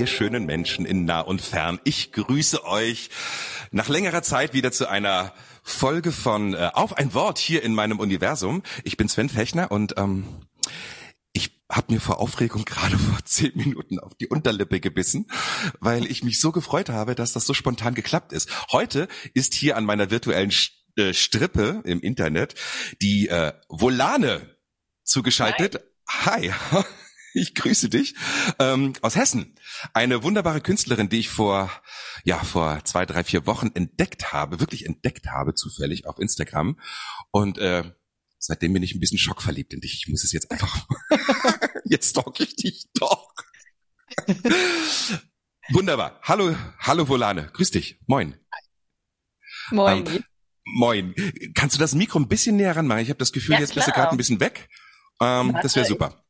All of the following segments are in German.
Ihr schönen Menschen in nah und fern. Ich grüße euch nach längerer Zeit wieder zu einer Folge von äh, Auf ein Wort hier in meinem Universum. Ich bin Sven Fechner und ähm, ich habe mir vor Aufregung gerade vor zehn Minuten auf die Unterlippe gebissen, weil ich mich so gefreut habe, dass das so spontan geklappt ist. Heute ist hier an meiner virtuellen St äh, Strippe im Internet die äh, Volane zugeschaltet. Hi. Ich grüße dich ähm, aus Hessen. Eine wunderbare Künstlerin, die ich vor ja vor zwei, drei, vier Wochen entdeckt habe, wirklich entdeckt habe, zufällig auf Instagram. Und äh, seitdem bin ich ein bisschen schockverliebt in dich. Ich muss es jetzt einfach. jetzt stalk ich dich doch. Wunderbar. Hallo, hallo Volane. Grüß dich. Moin. Moin. Ähm, moin. Kannst du das Mikro ein bisschen näher ranmachen? Ich habe das Gefühl, Ja, jetzt bist du klar. gerade ein bisschen weg. Ähm, das wäre super.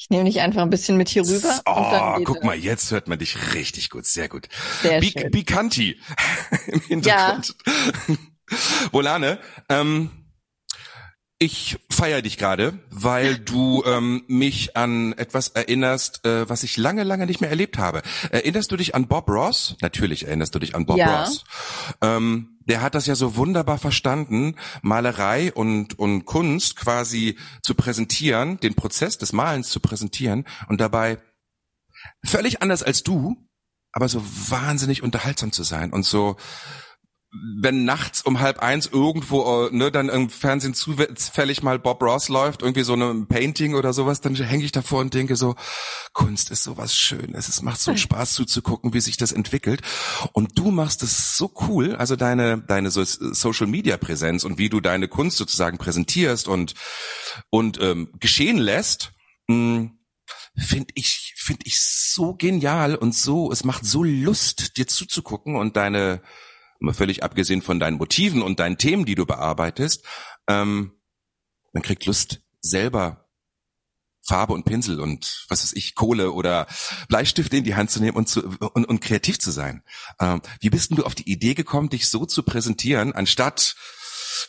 Ich nehme dich einfach ein bisschen mit hier rüber. und dann Oh, guck mal, jetzt hört man dich richtig gut, sehr gut. Sehr Bi schön. Bicanti im Hintergrund. Volane, ähm, ich feiere dich gerade, weil du ähm, mich an etwas erinnerst, äh, was ich lange, lange nicht mehr erlebt habe. Erinnerst du dich an Bob Ross? Natürlich erinnerst du dich an Bob Ja. Ross. Ähm, der hat das ja so wunderbar verstanden, Malerei und, und Kunst quasi zu präsentieren, den Prozess des Malens zu präsentieren und dabei völlig anders als du, aber so wahnsinnig unterhaltsam zu sein und so, wenn nachts um halb eins irgendwo, äh, ne, dann im Fernsehen zufällig mal Bob Ross läuft, irgendwie so ein Painting oder sowas, dann hänge ich davor und denke so, Kunst ist sowas Schönes, es macht so Spaß zuzugucken, wie sich das entwickelt. Und du machst es so cool, also deine, deine so Social Media Präsenz und wie du deine Kunst sozusagen präsentierst und, und ähm, geschehen lässt, mh, finde ich, finde ich so genial und so, es macht so Lust, dir zuzugucken und deine, mal völlig abgesehen von deinen Motiven und deinen Themen, die du bearbeitest, ähm, man kriegt Lust, selber Farbe und Pinsel und was weiß ich, Kohle oder Bleistifte in die Hand zu nehmen und, zu, und, und kreativ zu sein. Ähm, wie bist denn du auf die Idee gekommen, dich so zu präsentieren, anstatt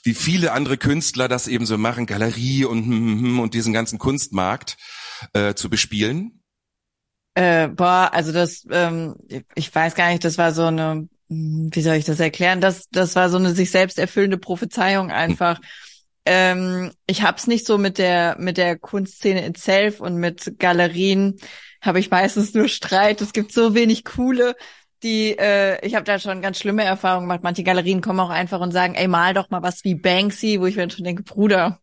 wie viele andere Künstler das eben so machen, Galerie und, hm, hm, hm, und diesen ganzen Kunstmarkt äh, zu bespielen? Äh, boah, also das, ähm, ich weiß gar nicht, das war so eine, wie soll ich das erklären? Das, das war so eine sich selbst erfüllende Prophezeiung einfach. Ähm, ich hab's nicht so mit der mit der Kunstszene itself und mit Galerien habe ich meistens nur Streit. Es gibt so wenig coole, die äh, ich habe da schon ganz schlimme Erfahrungen gemacht. Manche Galerien kommen auch einfach und sagen, ey, mal doch mal was wie Banksy, wo ich mir schon denke, Bruder.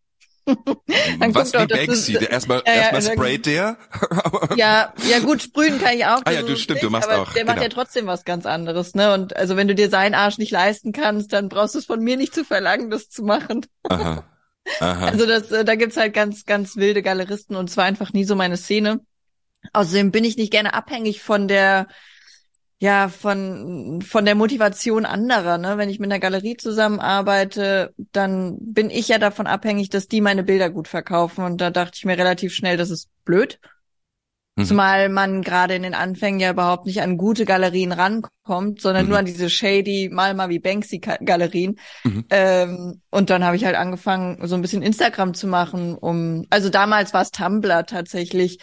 Dann Was guck wie doch, dass du- Banksy? Der erstmal Ja, ja, erstmal dann- sprayt der. Ja, ja gut, sprühen kann ich auch. Ah ja, du ist stimmt, nicht, du machst auch, Der macht genau. ja trotzdem was ganz anderes, ne? Und also wenn du dir seinen Arsch nicht leisten kannst, dann brauchst du es von mir nicht zu verlangen, das zu machen. Aha. Aha. Also das, äh, da gibt's halt ganz, ganz wilde Galeristen und es war einfach nie so meine Szene. Außerdem bin ich nicht gerne abhängig von der, ja, von, von der Motivation anderer, ne? Wenn ich mit einer Galerie zusammenarbeite, dann bin ich ja davon abhängig, dass die meine Bilder gut verkaufen. Und da dachte ich mir relativ schnell, das ist blöd. Mhm. Zumal man gerade in den Anfängen ja überhaupt nicht an gute Galerien rankommt, sondern Mhm. nur an diese shady, mal mal wie Banksy-Galerien. Mhm. Ähm, und dann habe ich halt angefangen, so ein bisschen Instagram zu machen, um, also damals war es Tumblr tatsächlich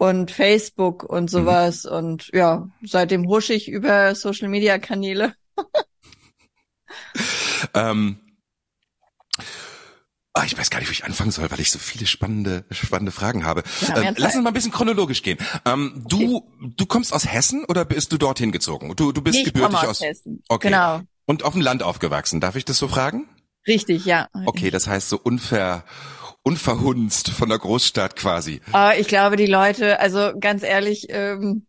und Facebook und sowas. Und ja, seitdem husche ich über Social Media Kanäle. Ähm, ah, ich weiß gar nicht, wo ich anfangen soll, weil ich so viele spannende, spannende Fragen habe. Ja, ähm, lass uns mal ein bisschen chronologisch gehen. Ähm, du, du kommst aus Hessen oder bist du dorthin gezogen? Du, du bist Nee, gebürtig aus, aus Hessen. Okay. Genau. und auf dem Land aufgewachsen. Darf ich das so fragen? Richtig, ja. Okay, das heißt so unver, unverhunzt von der Großstadt quasi. Aber ich glaube, die Leute, also ganz ehrlich, ähm,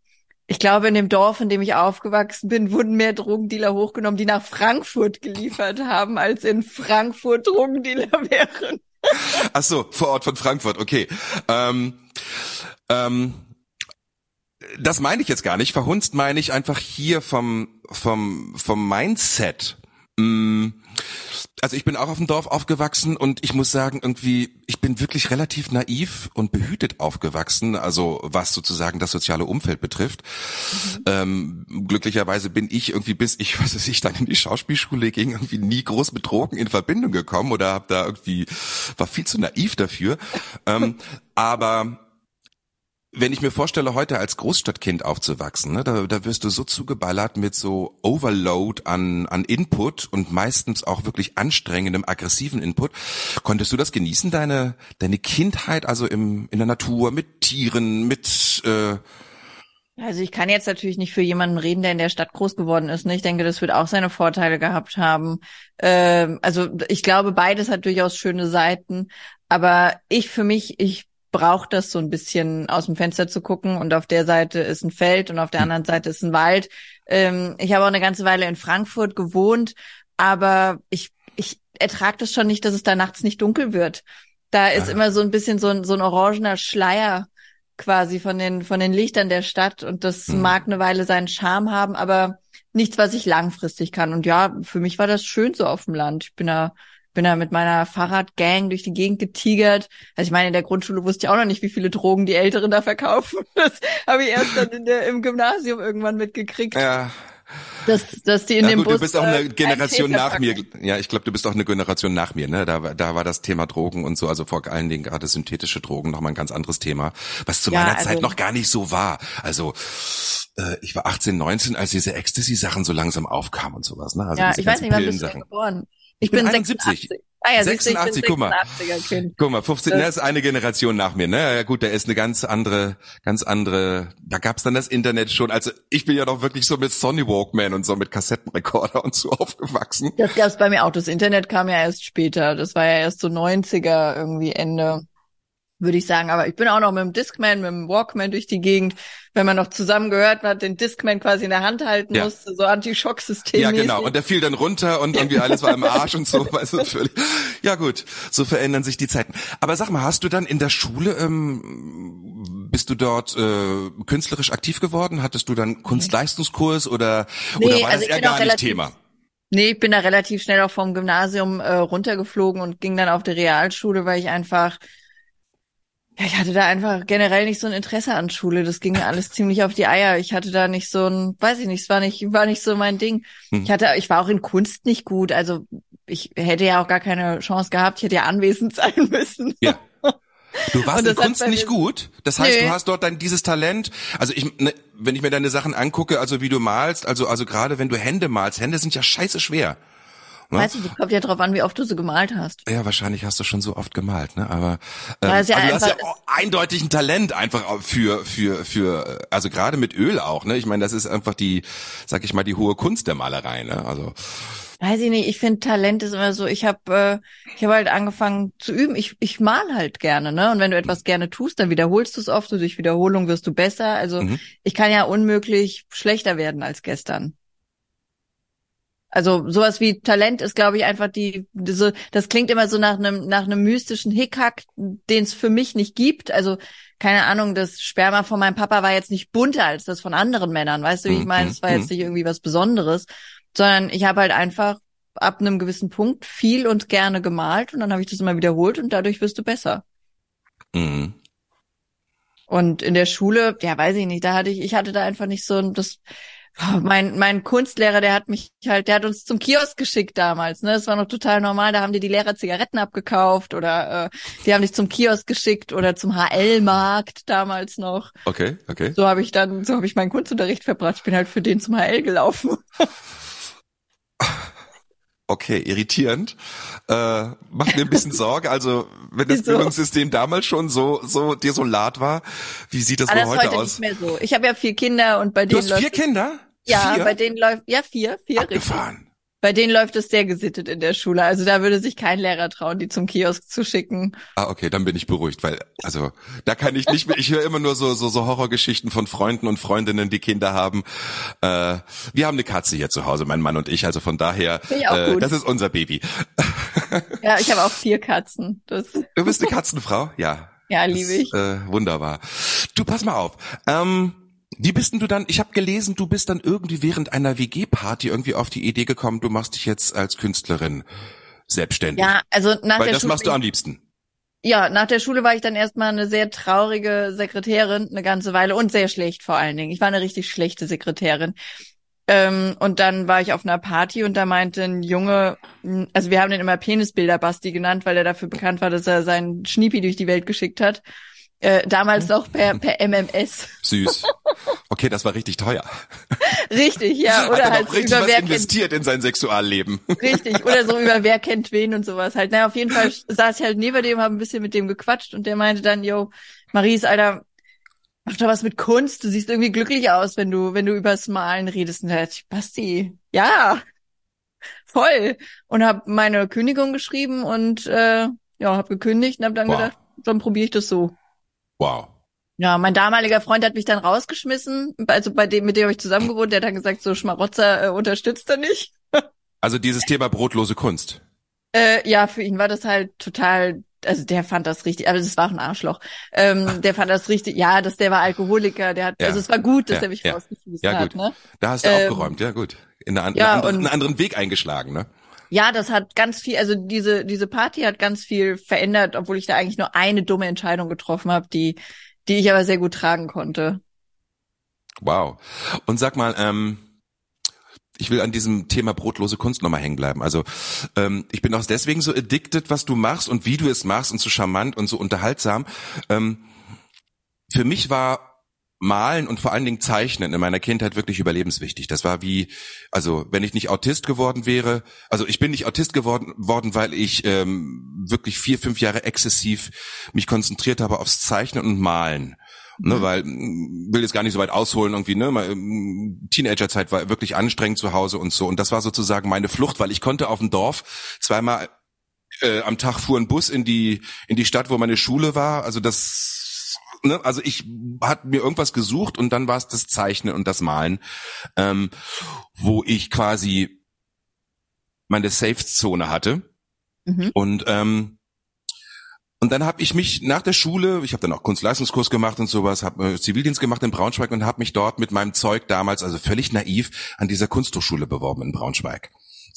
ich glaube, in dem Dorf, in dem ich aufgewachsen bin, wurden mehr Drogendealer hochgenommen, die nach Frankfurt geliefert haben, als in Frankfurt Drogendealer wären. Ach so, vor Ort von Frankfurt, okay. Ähm, ähm, das meine ich jetzt gar nicht. Verhunzt meine ich einfach hier vom, vom, vom Mindset. Mm, also ich bin auch auf dem Dorf aufgewachsen und ich muss sagen, irgendwie, ich bin wirklich relativ naiv und behütet aufgewachsen, also was sozusagen das soziale Umfeld betrifft. Mhm. Ähm, glücklicherweise bin ich irgendwie bis ich, was weiß ich, dann in die Schauspielschule ging, irgendwie nie groß mit Drogen in Verbindung gekommen oder hab da irgendwie, war viel zu naiv dafür. ähm, aber wenn ich mir vorstelle, heute als Großstadtkind aufzuwachsen, ne, da, da wirst du so zugeballert mit so Overload an, an Input und meistens auch wirklich anstrengendem, aggressiven Input. Konntest du das genießen, deine, deine Kindheit, also im, in der Natur, mit Tieren, mit äh, also ich kann jetzt natürlich nicht für jemanden reden, der in der Stadt groß geworden ist. Ne? Ich denke, das wird auch seine Vorteile gehabt haben. Ähm, also ich glaube, beides hat durchaus schöne Seiten. Aber ich für mich, ich braucht das so ein bisschen aus dem Fenster zu gucken und auf der Seite ist ein Feld und auf der hm. anderen Seite ist ein Wald. Ähm, ich habe auch eine ganze Weile in Frankfurt gewohnt, aber ich, ich ertrage das schon nicht, dass es da nachts nicht dunkel wird. Da ist ja. immer so ein bisschen so ein, so ein orangener Schleier quasi von den, von den Lichtern der Stadt und das mhm. mag eine Weile seinen Charme haben, aber nichts, was ich langfristig kann. Und ja, für mich war das schön so auf dem Land. Ich bin da bin da mit meiner Fahrradgang durch die Gegend getigert. Also ich meine, in der Grundschule wusste ich auch noch nicht, wie viele Drogen die Älteren da verkaufen. Das habe ich erst dann in der, im Gymnasium irgendwann mitgekriegt. Ja. Dass, dass die in ja, dem gut, Bus, du bist auch eine äh, Generation nach mir. Ja, ich glaube, du bist auch eine Generation nach mir. Ne, da, da war das Thema Drogen und so, also vor allen Dingen gerade synthetische Drogen noch mal ein ganz anderes Thema, was zu ja, meiner also, Zeit noch gar nicht so war. Also äh, ich war 18, 19, als diese Ecstasy-Sachen so langsam aufkamen und sowas. Ne? Also ja, ich weiß nicht, wann bist du geboren? Ich, bin, bin 71. 86. Ah ja, 86, guck mal. Guck mal, 15, das ist eine Generation nach mir, ne? Ja gut, da ist eine ganz andere, ganz andere, da gab's dann das Internet schon. Also ich bin ja doch wirklich so mit Sony Walkman und so mit Kassettenrekorder und so aufgewachsen. Das gab's bei mir auch. Das Internet kam ja erst später. Das war ja erst so 90er irgendwie Ende würde ich sagen. Aber ich bin auch noch mit dem Discman, mit dem Walkman durch die Gegend, wenn man noch zusammen gehört hat, den Discman quasi in der Hand halten ja. musste, so Anti-Schock-System. Ja, genau. Und der fiel dann runter und irgendwie alles war im Arsch und so. Weißt du, völlig. Ja gut, so verändern sich die Zeiten. Aber sag mal, hast du dann in der Schule, ähm, bist du dort äh, künstlerisch aktiv geworden? Hattest du dann Kunstleistungskurs oder, nee, oder war also das eher gar nicht Thema? Nee, ich bin da relativ schnell auch vom Gymnasium äh, runtergeflogen und ging dann auf die Realschule, weil ich einfach ja, ich hatte da einfach generell nicht so ein Interesse an Schule. Das ging mir alles ziemlich auf die Eier. Ich hatte da nicht so ein, weiß ich nicht, es war nicht, war nicht so mein Ding. Hm. Ich hatte, ich war auch in Kunst nicht gut. Also ich hätte ja auch gar keine Chance gehabt. Ich hätte ja anwesend sein müssen. Ja. Du warst in Kunst nicht gut. Das heißt, nee. du hast dort dann dieses Talent. Also ich, ne, wenn ich mir deine Sachen angucke, also wie du malst, also also gerade wenn du Hände malst, Hände sind ja scheiße schwer. Ne? Weiß ich, kommt ja drauf an, wie oft du so gemalt hast. Ja, wahrscheinlich hast du schon so oft gemalt, ne? Aber ähm, ja also du hast ja eindeutig ein Talent einfach für für für also gerade mit Öl auch, ne? Ich meine, das ist einfach die, sag ich mal, die hohe Kunst der Malerei, ne? Also weiß ich nicht, ich finde Talent ist immer so, ich habe äh, ich habe halt angefangen zu üben. Ich ich mal halt gerne, ne? Und wenn du etwas gerne tust, dann wiederholst du es oft und durch Wiederholung wirst du besser. Also mhm. ich kann ja unmöglich schlechter werden als gestern. Also sowas wie Talent ist, glaube ich, einfach die, so, das klingt immer so nach einem nach einem mystischen Hickhack, den es für mich nicht gibt. Also keine Ahnung, das Sperma von meinem Papa war jetzt nicht bunter als das von anderen Männern, weißt du, wie ich meine? Es war jetzt mhm. nicht irgendwie was Besonderes, sondern ich habe halt einfach ab einem gewissen Punkt viel und gerne gemalt und dann habe ich das immer wiederholt und dadurch wirst du besser. Mhm. Und in der Schule, ja, weiß ich nicht, da hatte ich, ich hatte da einfach nicht so das mein, mein Kunstlehrer, der hat mich halt, der hat uns zum Kiosk geschickt damals, ne? Das war noch total normal. Da haben dir die Lehrer Zigaretten abgekauft oder äh, die haben dich zum Kiosk geschickt oder zum HL-Markt damals noch. Okay, okay. So habe ich dann, so habe ich meinen Kunstunterricht verbracht. Ich bin halt für den zum HL gelaufen. Okay, irritierend. Äh, macht mir ein bisschen Sorge. Also, wenn das Wieso? Bildungssystem damals schon so so desolat war, wie sieht das Aber wohl das heute, heute aus? Nicht mehr so. Ich habe ja vier Kinder und bei denen du hast vier Kinder? Ja, vier? bei denen läuft ja vier, vier Abgefahren. Richtig. Bei denen läuft es sehr gesittet in der Schule. Also da würde sich kein Lehrer trauen, die zum Kiosk zu schicken. Ah, okay, dann bin ich beruhigt, weil also da kann ich nicht mehr. Ich höre immer nur so so so Horrorgeschichten von Freunden und Freundinnen, die Kinder haben. Äh, wir haben eine Katze hier zu Hause, mein Mann und ich. Also von daher, äh, das ist unser Baby. Ja, ich habe auch vier Katzen. Das du bist eine Katzenfrau, ja. Ja, liebe ich. Äh, wunderbar. Du pass mal auf. Ähm, Wie bist denn du dann, ich habe gelesen, du bist dann irgendwie während einer WG-Party irgendwie auf die Idee gekommen, du machst dich jetzt als Künstlerin selbstständig. Ja, also nach Weil der das Schule. machst du am liebsten. Ja, nach der Schule war ich dann erstmal eine sehr traurige Sekretärin, eine ganze Weile und sehr schlecht vor allen Dingen. Ich war eine richtig schlechte Sekretärin. Ähm, und dann war ich auf einer Party und da meinte ein Junge, mh, also wir haben den immer Penisbilder Basti genannt, weil er dafür bekannt war, dass er seinen Schniepi durch die Welt geschickt hat. Äh, damals noch per, per MMS. Süß. Okay, das war richtig teuer. Richtig, ja. Hat Oder er halt richtig über was wer kennt investiert in sein Sexualleben. Richtig, oder so über wer kennt wen und sowas halt. Naja, auf jeden Fall saß ich halt neben dem, habe ein bisschen mit dem gequatscht und der meinte dann, yo, Maries, Alter, mach doch was mit Kunst. Du siehst irgendwie glücklich aus, wenn du, wenn du übers Malen redest. Und da dachte ich, Basti, ja, voll. Und habe meine Kündigung geschrieben und äh, ja, habe gekündigt und habe dann Wow. gedacht, dann probiere ich das so. Wow. Ja, mein damaliger Freund hat mich dann rausgeschmissen, also bei dem, mit dem habe ich zusammen gewohnt, der hat dann gesagt, so Schmarotzer äh, unterstützt er nicht. Also dieses Thema brotlose Kunst. Äh, ja, für ihn war das halt total, also der fand das richtig, aber das war auch ein Arschloch. Ähm, der fand das richtig, ja, dass der war Alkoholiker, der hat, Ja. also es war gut, dass Ja, er mich ja. rausgeschmissen Ja, hat, gut. ne? Da hast du Ähm, aufgeräumt, ja gut. In einer, ja, anderen, und- einen anderen Weg eingeschlagen, ne? Ja, das hat ganz viel, also diese, diese Party hat ganz viel verändert, obwohl ich da eigentlich nur eine dumme Entscheidung getroffen habe, die, die ich aber sehr gut tragen konnte. Wow. Und sag mal, ähm, ich will an diesem Thema brotlose Kunst nochmal hängen bleiben. Also ähm, ich bin auch deswegen so addicted, was du machst und wie du es machst und so charmant und so unterhaltsam. Ähm, für mich war Malen und vor allen Dingen Zeichnen in meiner Kindheit wirklich überlebenswichtig. Das war wie, also wenn ich nicht Autist geworden wäre, also ich bin nicht Autist geworden, worden, weil ich ähm, wirklich vier, fünf Jahre exzessiv mich konzentriert habe aufs Zeichnen und Malen. Ne, weil mm, will jetzt gar nicht so weit ausholen irgendwie, ne, mm, Teenagerzeit war wirklich anstrengend zu Hause und so und das war sozusagen meine Flucht, weil ich konnte auf dem Dorf zweimal äh, am Tag fuhr ein Bus in die in die Stadt, wo meine Schule war, also das ne, also ich hat mir irgendwas gesucht und dann war es das Zeichnen und das Malen, ähm, wo ich quasi meine Safe Zone hatte Mhm. und ähm, und dann habe ich mich nach der Schule, ich habe dann auch Kunstleistungskurs gemacht und sowas, habe äh, Zivildienst gemacht in Braunschweig und habe mich dort mit meinem Zeug damals, also völlig naiv, an dieser Kunsthochschule beworben in Braunschweig.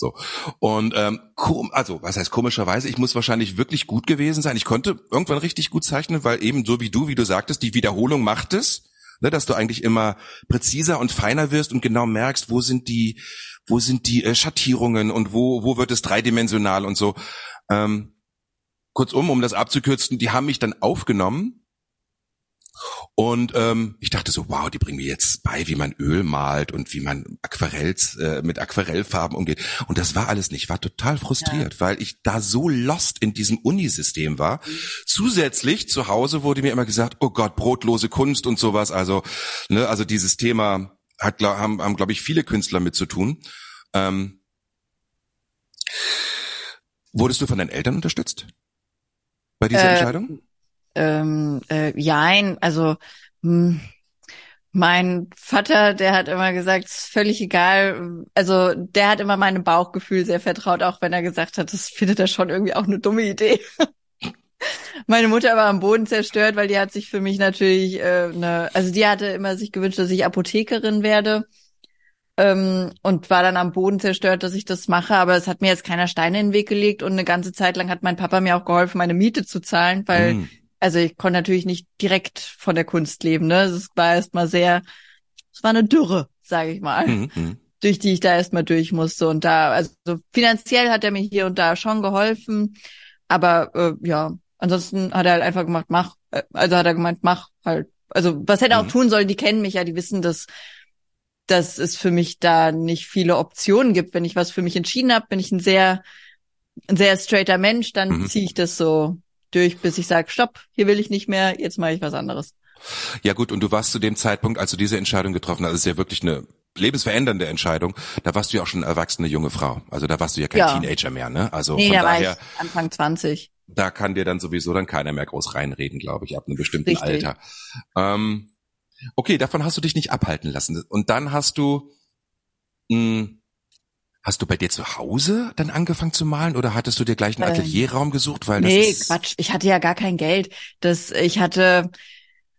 So und ähm, also was heißt komischerweise, ich muss wahrscheinlich wirklich gut gewesen sein. Ich konnte irgendwann richtig gut zeichnen, weil eben so wie du, wie du sagtest, die Wiederholung macht es, ne, dass du eigentlich immer präziser und feiner wirst und genau merkst, wo sind die, wo sind die äh, Schattierungen und wo wo wird es dreidimensional und so. Ähm, kurzum, um das abzukürzen, die haben mich dann aufgenommen und ähm, ich dachte so, wow, die bringen mir jetzt bei, wie man Öl malt und wie man Aquarells äh, mit Aquarellfarben umgeht. Und das war alles nicht. Ich war total frustriert, weil ich da so lost in diesem Unisystem war. Zusätzlich zu Hause wurde mir immer gesagt, oh Gott, brotlose Kunst und sowas. Also, ne, also dieses Thema hat, glaub, haben, haben glaube ich, viele Künstler mit zu tun. Ähm, wurdest du von deinen Eltern unterstützt? Bei dieser Äh, Entscheidung? Ähm, äh, jein, also hm, mein Vater, der hat immer gesagt, es ist völlig egal. Also der hat immer meinem Bauchgefühl sehr vertraut, auch wenn er gesagt hat, das findet er schon irgendwie auch eine dumme Idee. Meine Mutter war am Boden zerstört, weil die hat sich für mich natürlich äh, eine, also die hatte immer sich gewünscht, dass ich Apothekerin werde ähm, und war dann am Boden zerstört, dass ich das mache. Aber es hat mir jetzt keiner Steine in den Weg gelegt und eine ganze Zeit lang hat mein Papa mir auch geholfen, meine Miete zu zahlen, weil Hm. Also ich konnte natürlich nicht direkt von der Kunst leben, ne? Es war erstmal sehr, es war eine Dürre, sage ich mal, Hm, hm. durch die ich da erstmal durch musste. Und da, also finanziell hat er mir hier und da schon geholfen, aber äh, ja, ansonsten hat er halt einfach gemacht, mach. Äh, Also hat er gemeint, mach halt. Also was hätte er auch Mhm. tun sollen, die kennen mich ja, die wissen, dass dass es für mich da nicht viele Optionen gibt. Wenn ich was für mich entschieden habe, bin ich ein sehr, ein sehr straighter Mensch, dann Mhm. ziehe ich das so durch, bis ich sage, stopp, hier will ich nicht mehr, jetzt mache ich was anderes. Ja gut, und du warst zu dem Zeitpunkt, als du diese Entscheidung getroffen hast, das ist ja wirklich eine lebensverändernde Entscheidung, da warst du ja auch schon eine erwachsene junge Frau. Also da warst du ja kein Ja. Teenager mehr, ne? Also nee, von da war daher, ich Anfang 20. da kann dir dann sowieso dann keiner mehr groß reinreden, glaube ich, ab einem bestimmten Richtig. Alter. Ähm, okay, davon hast du dich nicht abhalten lassen. Und dann hast du, mh, hast du bei dir zu Hause dann angefangen zu malen oder hattest du dir gleich einen Ähm, Atelierraum gesucht? Weil das Nee, ist, Quatsch, ich hatte ja gar kein Geld. Das, ich hatte,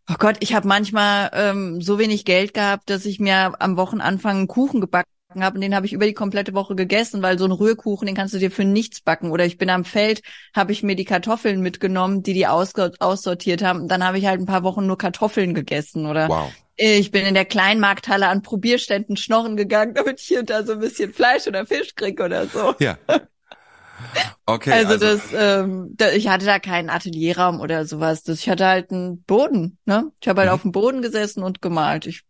Oh Gott, ich habe manchmal ähm, so wenig Geld gehabt, dass ich mir am Wochenanfang einen Kuchen gebacken habe und den habe ich über die komplette Woche gegessen, weil so ein Rührkuchen, den kannst du dir für nichts backen. Oder ich bin am Feld, habe ich mir die Kartoffeln mitgenommen, die die aus, aussortiert haben. Dann habe ich halt ein paar Wochen nur Kartoffeln gegessen. Oder Wow. Ich bin in der Kleinmarkthalle an Probierständen schnorren gegangen, damit ich hier und da so ein bisschen Fleisch oder Fisch krieg oder so. Ja. Okay. Also, das, ähm, da, ich hatte da keinen Atelierraum oder sowas. Das, ich hatte halt einen Boden, ne? Ich habe halt Mhm. auf dem Boden gesessen und gemalt. Ich,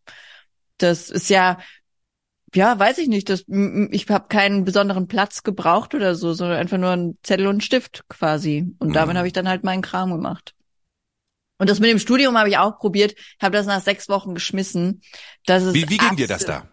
das ist ja, ja, weiß ich nicht. Das, ich habe keinen besonderen Platz gebraucht oder so, sondern einfach nur einen Zettel und einen Stift quasi. Und damit Mhm. habe ich dann halt meinen Kram gemacht. Und das mit dem Studium habe ich auch probiert, habe das nach sechs Wochen geschmissen. Das ist wie, wie ging dir das da?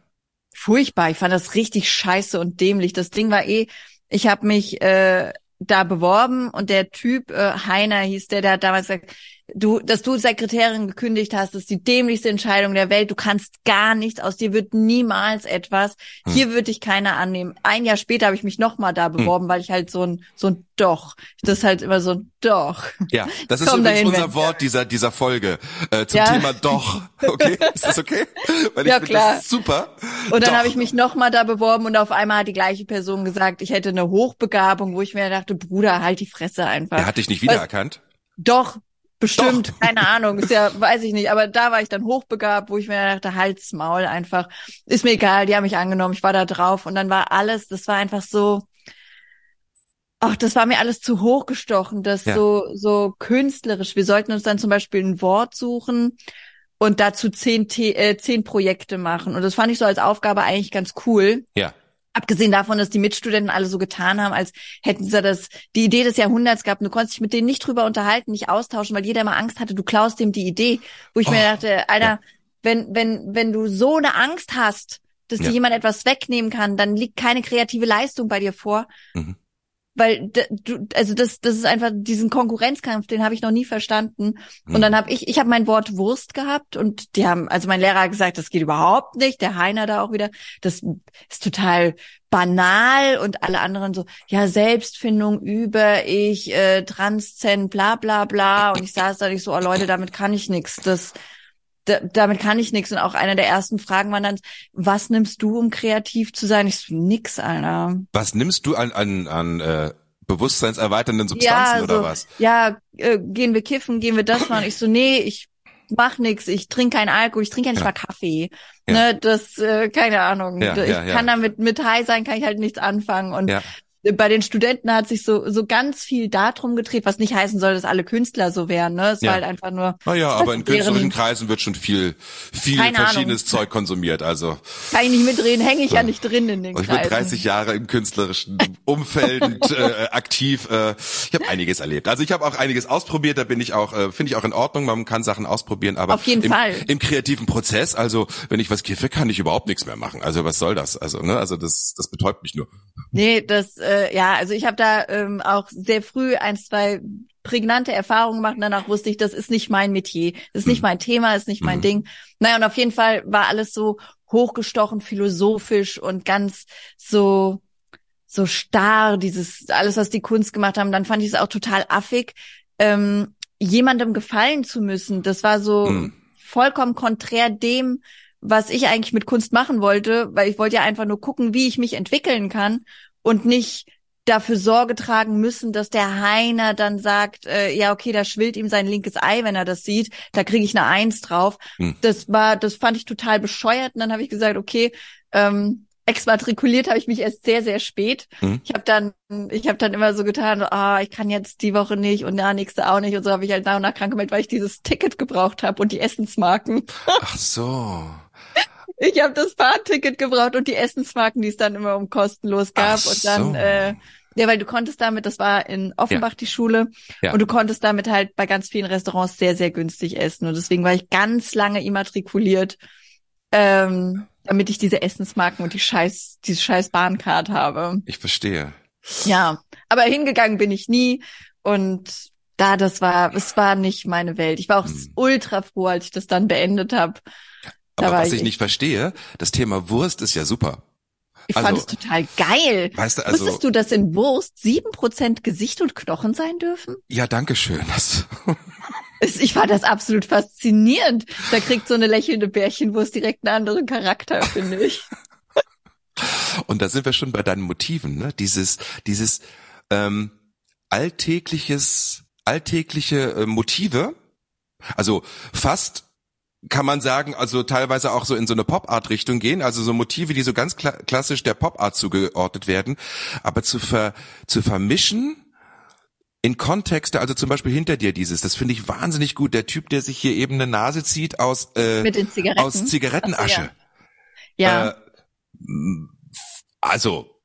furchtbar. Ich fand das richtig scheiße und dämlich. Das Ding war eh, ich habe mich äh, da beworben und der Typ, äh, Heiner hieß der, der hat damals gesagt, du, dass du Sekretärin gekündigt hast, ist die dämlichste Entscheidung der Welt. Du kannst gar nichts, aus dir wird niemals etwas. Hm. Hier wird dich keiner annehmen. Ein Jahr später habe ich mich nochmal da beworben, weil ich halt so ein so ein Doch. Das ist halt immer so ein Doch. Ja, das ist Komm übrigens dahin, unser wenn- Wort dieser, dieser Folge äh, zum Ja. Thema doch. Okay, ist das okay? Weil Ja, ich klar. das super. Und dann habe ich mich nochmal da beworben und auf einmal hat die gleiche Person gesagt, ich hätte eine Hochbegabung, wo ich mir dachte, Bruder, halt die Fresse einfach. Er hat dich nicht wiedererkannt. Doch, bestimmt, Doch. keine Ahnung, ist ja, weiß ich nicht, aber da war ich dann hochbegabt, wo ich mir dachte, halt's Maul einfach. Ist mir egal, die haben mich angenommen, ich war da drauf und dann war alles, das war einfach so, ach, das war mir alles zu hochgestochen, das Ja. so, so künstlerisch. Wir sollten uns dann zum Beispiel ein Wort suchen und dazu zehn, äh, zehn Projekte machen. Und das fand ich so als Aufgabe eigentlich ganz cool. Ja. Abgesehen davon, dass die Mitstudenten alle so getan haben, als hätten sie das, die Idee des Jahrhunderts gehabt. Du konntest dich mit denen nicht drüber unterhalten, nicht austauschen, weil jeder immer Angst hatte, du klaust dem die Idee. Wo ich mir Oh, dachte, Alter, ja. wenn, wenn, wenn du so eine Angst hast, dass Ja. dir jemand etwas wegnehmen kann, dann liegt keine kreative Leistung bei dir vor. Mhm. Weil du, also das, das ist einfach diesen Konkurrenzkampf, den habe ich noch nie verstanden. Mhm. Und dann habe ich, ich habe mein Wort Wurst gehabt und die haben, also mein Lehrer hat gesagt, das geht überhaupt nicht. Der Heiner da auch wieder, das ist total banal und alle anderen so, ja Selbstfindung über ich, äh, Transzen, bla bla bla. Und ich saß da nicht so, oh Leute, damit kann ich nix. Das, da, damit kann ich nix. Und auch eine der ersten Fragen war dann, was nimmst du, um kreativ zu sein? Ich so, nix, Alter. Was nimmst du an, an, an äh, bewusstseinserweiternden Substanzen oder so, was? Ja, äh, gehen wir kiffen, gehen wir das machen. Ich so, nee, ich mach nix, ich trinke keinen Alkohol, ich trinke ja nicht Ja. mal Kaffee. Ja. Ne, das, äh, keine Ahnung. Ja, ich ja, ja. kann damit mit High sein, kann ich halt nichts anfangen. Und Ja. Bei den Studenten hat sich so, so ganz viel darum gedreht, was nicht heißen soll, dass alle Künstler so wären. Ne? Es Ja. war halt einfach nur, Naja, aber in künstlerischen Kreisen wird schon viel, viel verschiedenes Ahnung. Zeug konsumiert. Also kann ich nicht mitreden, hänge ich ja nicht drin in den ich bin Kreisen. 30 Jahre im künstlerischen Umfeld äh, aktiv. Äh, ich habe einiges erlebt. Also ich habe auch einiges ausprobiert. Da bin ich auch, äh, finde ich auch in Ordnung. Man kann Sachen ausprobieren, aber Auf jeden im, Fall. im kreativen Prozess, also wenn ich was kiffe, kann ich überhaupt nichts mehr machen. Also was soll das? Also ne, also das, das betäubt mich nur. Nee, das, äh, ja, also ich habe da ähm, auch sehr früh ein, zwei prägnante Erfahrungen gemacht danach wusste ich, das ist nicht mein Metier, das ist nicht Mhm. mein Thema, ist nicht mein Mhm. Ding. Naja, und auf jeden Fall war alles so hochgestochen, philosophisch und ganz so, so starr, dieses, alles, was die Kunst gemacht haben. Dann fand ich es auch total affig, ähm, jemandem gefallen zu müssen. Das war so Mhm. vollkommen konträr dem, was ich eigentlich mit Kunst machen wollte, weil ich wollte ja einfach nur gucken, wie ich mich entwickeln kann und nicht dafür Sorge tragen müssen, dass der Heiner dann sagt, äh, ja okay, da schwillt ihm sein linkes Ei, wenn er das sieht, da kriege ich eine Eins drauf. Hm. Das war, das fand ich total bescheuert und dann habe ich gesagt, okay, ähm, exmatrikuliert habe ich mich erst sehr sehr spät. Hm. Ich habe dann, ich habe dann immer so getan, ah, ich kann jetzt die Woche nicht und ja nächste auch nicht und so habe ich halt nach und nach krank gemeldet, weil ich dieses Ticket gebraucht habe und die Essensmarken. Ach so. Ich habe das Fahrticket gebraucht und die Essensmarken, die es dann immer um kostenlos gab. Ach und dann, so. äh, ja, weil du konntest damit, das war in Offenbach die Schule, Ja. und du konntest damit halt bei ganz vielen Restaurants sehr, sehr günstig essen. Und deswegen war ich ganz lange immatrikuliert, ähm, damit ich diese Essensmarken und die scheiß, diese scheiß Bahncard habe. Ich verstehe. Ja, aber hingegangen bin ich nie und da, das war, es war nicht meine Welt. Ich war auch Hm. ultra froh, als ich das dann beendet habe. Aber was ich ich nicht verstehe, das Thema Wurst ist ja super. Ich Also- fand es total geil. Weißt du, also Wusstest du, dass in Wurst sieben Prozent Gesicht und Knochen sein dürfen? ja, danke schön. Das, Ich fand das absolut faszinierend. Da kriegt so eine lächelnde Bärchenwurst direkt einen anderen Charakter, finde ich. Und da sind wir schon bei deinen Motiven, ne? Dieses, dieses ähm, alltägliches, alltägliche äh, Motive, also fast kann man sagen, also teilweise auch so in so eine Pop-Art-Richtung gehen, also so Motive, die so ganz kla klassisch der Pop-Art zugeordnet werden, aber zu ver zu vermischen in Kontexte, also zum Beispiel hinter dir dieses, das finde ich wahnsinnig gut. Der Typ, der sich hier eben eine Nase zieht aus äh, Mit den Zigaretten. aus Zigarettenasche. Ja. Äh, also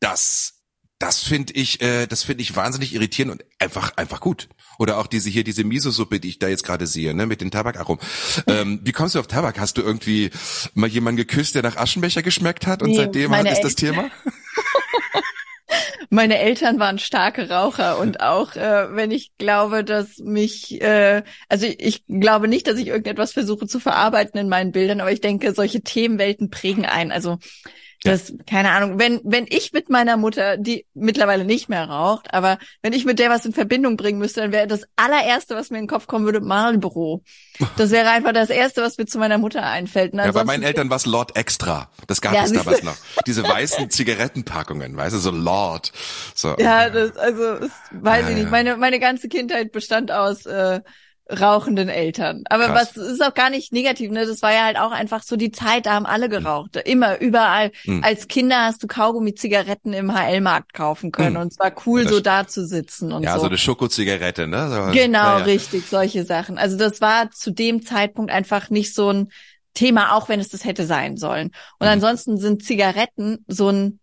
das das finde ich äh, das finde ich wahnsinnig irritierend und einfach einfach gut. Oder auch diese hier diese Miso-Suppe, die ich da jetzt gerade sehe, ne, mit den Tabakaromen. Ähm, wie kommst du auf Tabak? Hast du irgendwie mal jemanden geküsst, der nach Aschenbecher geschmeckt hat und Nee, seitdem meine ist das. Thema? Meine Eltern waren starke Raucher und auch äh, wenn ich glaube, dass mich, äh, also ich, ich glaube nicht, dass ich irgendetwas versuche zu verarbeiten in meinen Bildern, aber ich denke, solche Themenwelten prägen ein. Also das, keine Ahnung, wenn, wenn ich mit meiner Mutter, die mittlerweile nicht mehr raucht, aber wenn ich mit der was in Verbindung bringen müsste, dann wäre das allererste, was mir in den Kopf kommen würde, Marlboro. Das wäre einfach das erste, was mir zu meiner Mutter einfällt. Ja, bei meinen Eltern war es Lord Extra. Das gab Ja, es damals noch. Diese weißen Zigarettenpackungen, weißt du, so Lord. So. Ja, das, also, das weiß Ja, ich ja. nicht. Meine, meine ganze Kindheit bestand aus äh, rauchenden Eltern. Aber Krass. was ist auch gar nicht negativ, ne? Das war ja halt auch einfach so die Zeit, da haben alle geraucht. Immer, überall. Mhm. Als Kinder hast du Kaugummi Zigaretten im HL-Markt kaufen können. Mhm. Und es war cool, Das so da zu sitzen und Ja, so. so eine Schokozigarette, ne? So, Genau, ja, ja. richtig, solche Sachen. Also das war zu dem Zeitpunkt einfach nicht so ein Thema, auch wenn es das hätte sein sollen. Und Mhm. ansonsten sind Zigaretten so ein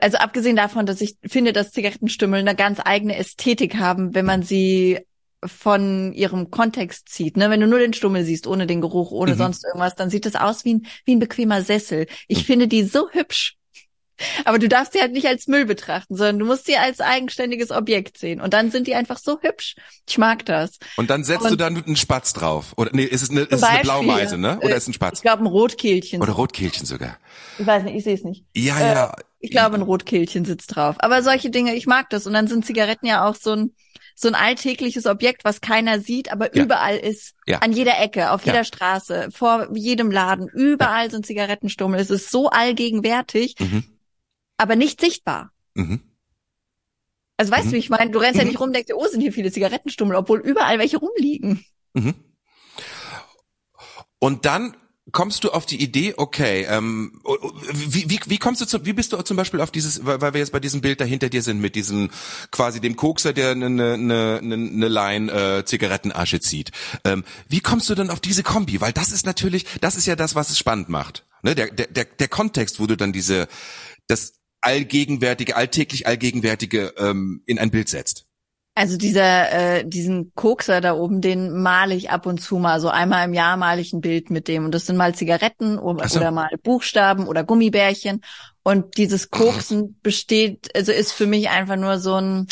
also abgesehen davon, dass ich finde, dass Zigarettenstümmel eine ganz eigene Ästhetik haben, wenn man sie von ihrem Kontext zieht. Ne? Wenn du nur den Stummel siehst, ohne den Geruch, ohne Mhm. sonst irgendwas, dann sieht das aus wie ein, wie ein bequemer Sessel. Ich finde die so hübsch. Aber du darfst sie halt nicht als Müll betrachten, sondern du musst sie als eigenständiges Objekt sehen. Und dann sind die einfach so hübsch. Ich mag das. Und dann setzt Und- du dann einen Spatz drauf. Oder nee, ist es eine, ist es eine Blaumeise, ne? Oder äh, ist es ein Spatz? Ich glaube, ein Rotkehlchen. Oder Rotkehlchen sogar. Ich weiß nicht, ich sehe es nicht. Ja, Äh, ja. Ich glaube, ein Rotkehlchen sitzt drauf. Aber solche Dinge, ich mag das. Und dann sind Zigaretten ja auch so ein, so ein alltägliches Objekt, was keiner sieht, aber Ja. überall ist. Ja. An jeder Ecke, auf Ja. jeder Straße, vor jedem Laden. Überall sind Zigarettenstummel. Es ist so allgegenwärtig, Mhm. aber nicht sichtbar. Mhm. Also weißt Mhm. du, wie ich meine, du rennst ja Mhm. nicht rum, denkst oh, sind hier viele Zigarettenstummel, obwohl überall welche rumliegen. Mhm. Und dann kommst du auf die Idee, okay, ähm, wie, wie, wie kommst du zu, wie bist du zum Beispiel auf dieses, weil wir jetzt bei diesem Bild da hinter dir sind, mit diesem quasi dem Kokser, der eine, eine, eine, eine Line äh, Zigarettenasche zieht. Ähm, wie kommst du denn auf diese Kombi? Weil das ist natürlich, das ist ja das, was es spannend macht. Ne? Der, der, der, der Kontext, wo du dann diese, das allgegenwärtige, alltäglich allgegenwärtige ähm, in ein Bild setzt. Also dieser, äh, diesen Kokser da oben, den male ich ab und zu mal. So einmal im Jahr male ich ein Bild mit dem. Und das sind mal Zigaretten oder, so. oder mal Buchstaben oder Gummibärchen. Und dieses Koksen besteht, also ist für mich einfach nur so ein,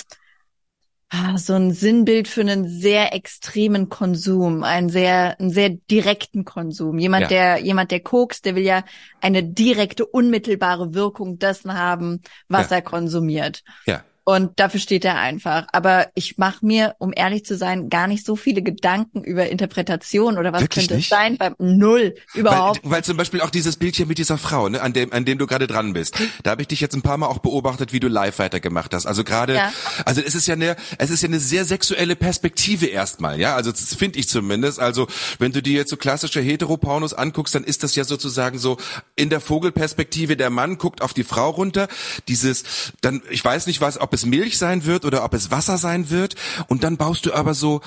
ah, so ein Sinnbild für einen sehr extremen Konsum, einen sehr, einen sehr direkten Konsum. Jemand, Ja. der, jemand, der kokst, der will ja eine direkte, unmittelbare Wirkung dessen haben, was Ja. er konsumiert. Ja. Und dafür steht er einfach. Aber ich mache mir, um ehrlich zu sein, gar nicht so viele Gedanken über Interpretation oder was Wirklich könnte nicht? es sein. Beim Null, überhaupt. Weil, weil zum Beispiel auch dieses Bildchen mit dieser Frau, ne, an dem, an dem du gerade dran bist. Da habe ich dich jetzt ein paar Mal auch beobachtet, wie du live weitergemacht hast. Also gerade, Ja. also es ist ja eine, es ist ja eine sehr sexuelle Perspektive erstmal, ja. Also das finde ich zumindest. Also wenn du dir jetzt so klassische Heteropornos anguckst, dann ist das ja sozusagen so in der Vogelperspektive. Der Mann guckt auf die Frau runter. Dieses, dann, ich weiß nicht was, ob es Milch sein wird oder ob es Wasser sein wird. Und dann baust du aber so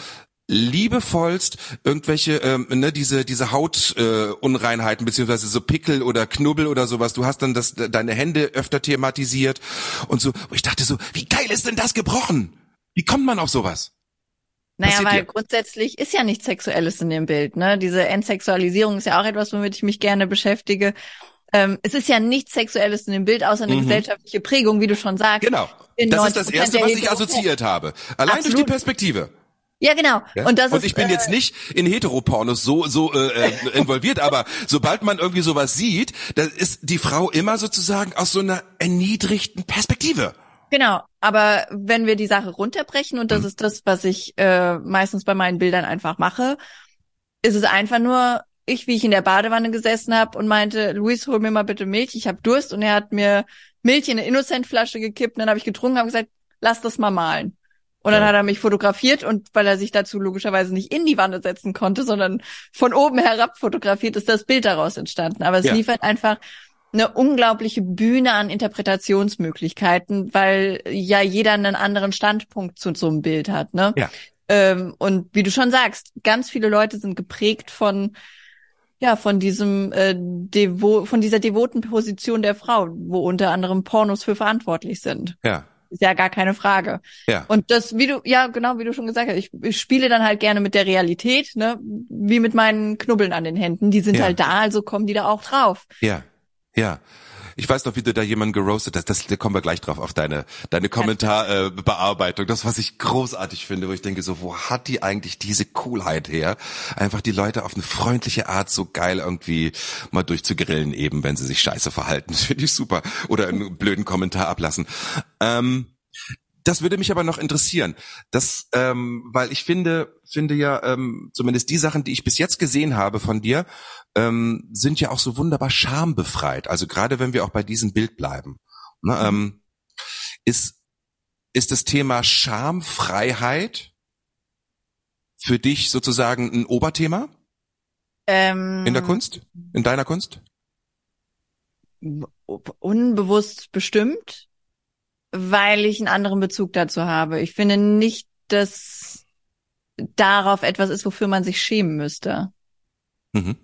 liebevollst irgendwelche ähm, ne diese diese Hautunreinheiten äh, Unreinheiten, beziehungsweise so Pickel oder Knubbel oder sowas. Du hast dann das deine Hände öfter thematisiert und so. Wo ich dachte so, wie geil ist denn das gebrochen? Wie kommt man auf sowas? naja, passiert weil dir? grundsätzlich ist ja nichts Sexuelles in dem Bild. Ne? Diese Entsexualisierung ist ja auch etwas, womit ich mich gerne beschäftige. Ähm, es ist ja nichts Sexuelles in dem Bild, außer eine Mhm. gesellschaftliche Prägung, wie du schon sagst. Genau. Das ist das 90% erste, was ich assoziiert habe. Allein durch die Absolut. Perspektive. Ja, genau. Ja? Und das ist, ich bin äh, jetzt nicht in Heteropornos so so äh, äh, involviert, aber sobald man irgendwie sowas sieht, dann ist die Frau immer sozusagen aus so einer erniedrigten Perspektive. Genau, aber wenn wir die Sache runterbrechen, und das Mhm. ist das, was ich äh, meistens bei meinen Bildern einfach mache, ist es einfach nur ich, wie ich in der Badewanne gesessen habe und meinte, Luis, hol mir mal bitte Milch, ich habe Durst. Und er hat mir Milch in eine Innocent-Flasche gekippt. Und dann habe ich getrunken, habe gesagt, lass das mal malen. Und dann Ja. hat er mich fotografiert und weil er sich dazu logischerweise nicht in die Wanne setzen konnte, sondern von oben herab fotografiert, ist das Bild daraus entstanden. Aber es Ja. liefert einfach eine unglaubliche Bühne an Interpretationsmöglichkeiten, weil ja jeder einen anderen Standpunkt zu so einem Bild hat, ne? Ja. Ähm, und wie du schon sagst, ganz viele Leute sind geprägt von ja, von diesem äh, Devo von dieser devoten Position der Frau, wo unter anderem Pornos für verantwortlich sind. Ja, Ist ja gar keine Frage. ja. Und das, wie du, ja, genau, wie du schon gesagt hast, ich, ich spiele dann halt gerne mit der Realität, ne, wie mit meinen Knubbeln an den Händen. Die sind Ja. halt da, also kommen die da auch drauf. Ja, ja. Ich weiß noch, wie du da jemanden geroastet hast. Das, da kommen wir gleich drauf auf deine deine Kommentarbearbeitung. Äh, das, was ich großartig finde, wo ich denke, so, wo hat die eigentlich diese Coolheit her? Einfach die Leute auf eine freundliche Art so geil irgendwie mal durchzugrillen, eben wenn sie sich scheiße verhalten. Das finde ich super. Oder einen blöden Kommentar ablassen. Ähm, das würde mich aber noch interessieren, das, ähm, weil ich finde, finde ja, ähm, zumindest die Sachen, die ich bis jetzt gesehen habe von dir, ähm, sind ja auch so wunderbar schambefreit. Also gerade wenn wir auch bei diesem Bild bleiben, ne, ähm, ist ist das Thema Schamfreiheit für dich sozusagen ein Oberthema? Ähm, in der Kunst, in deiner Kunst? Unbewusst bestimmt, weil ich einen anderen Bezug dazu habe. Ich finde nicht, dass darauf etwas ist, wofür man sich schämen müsste. Mhm.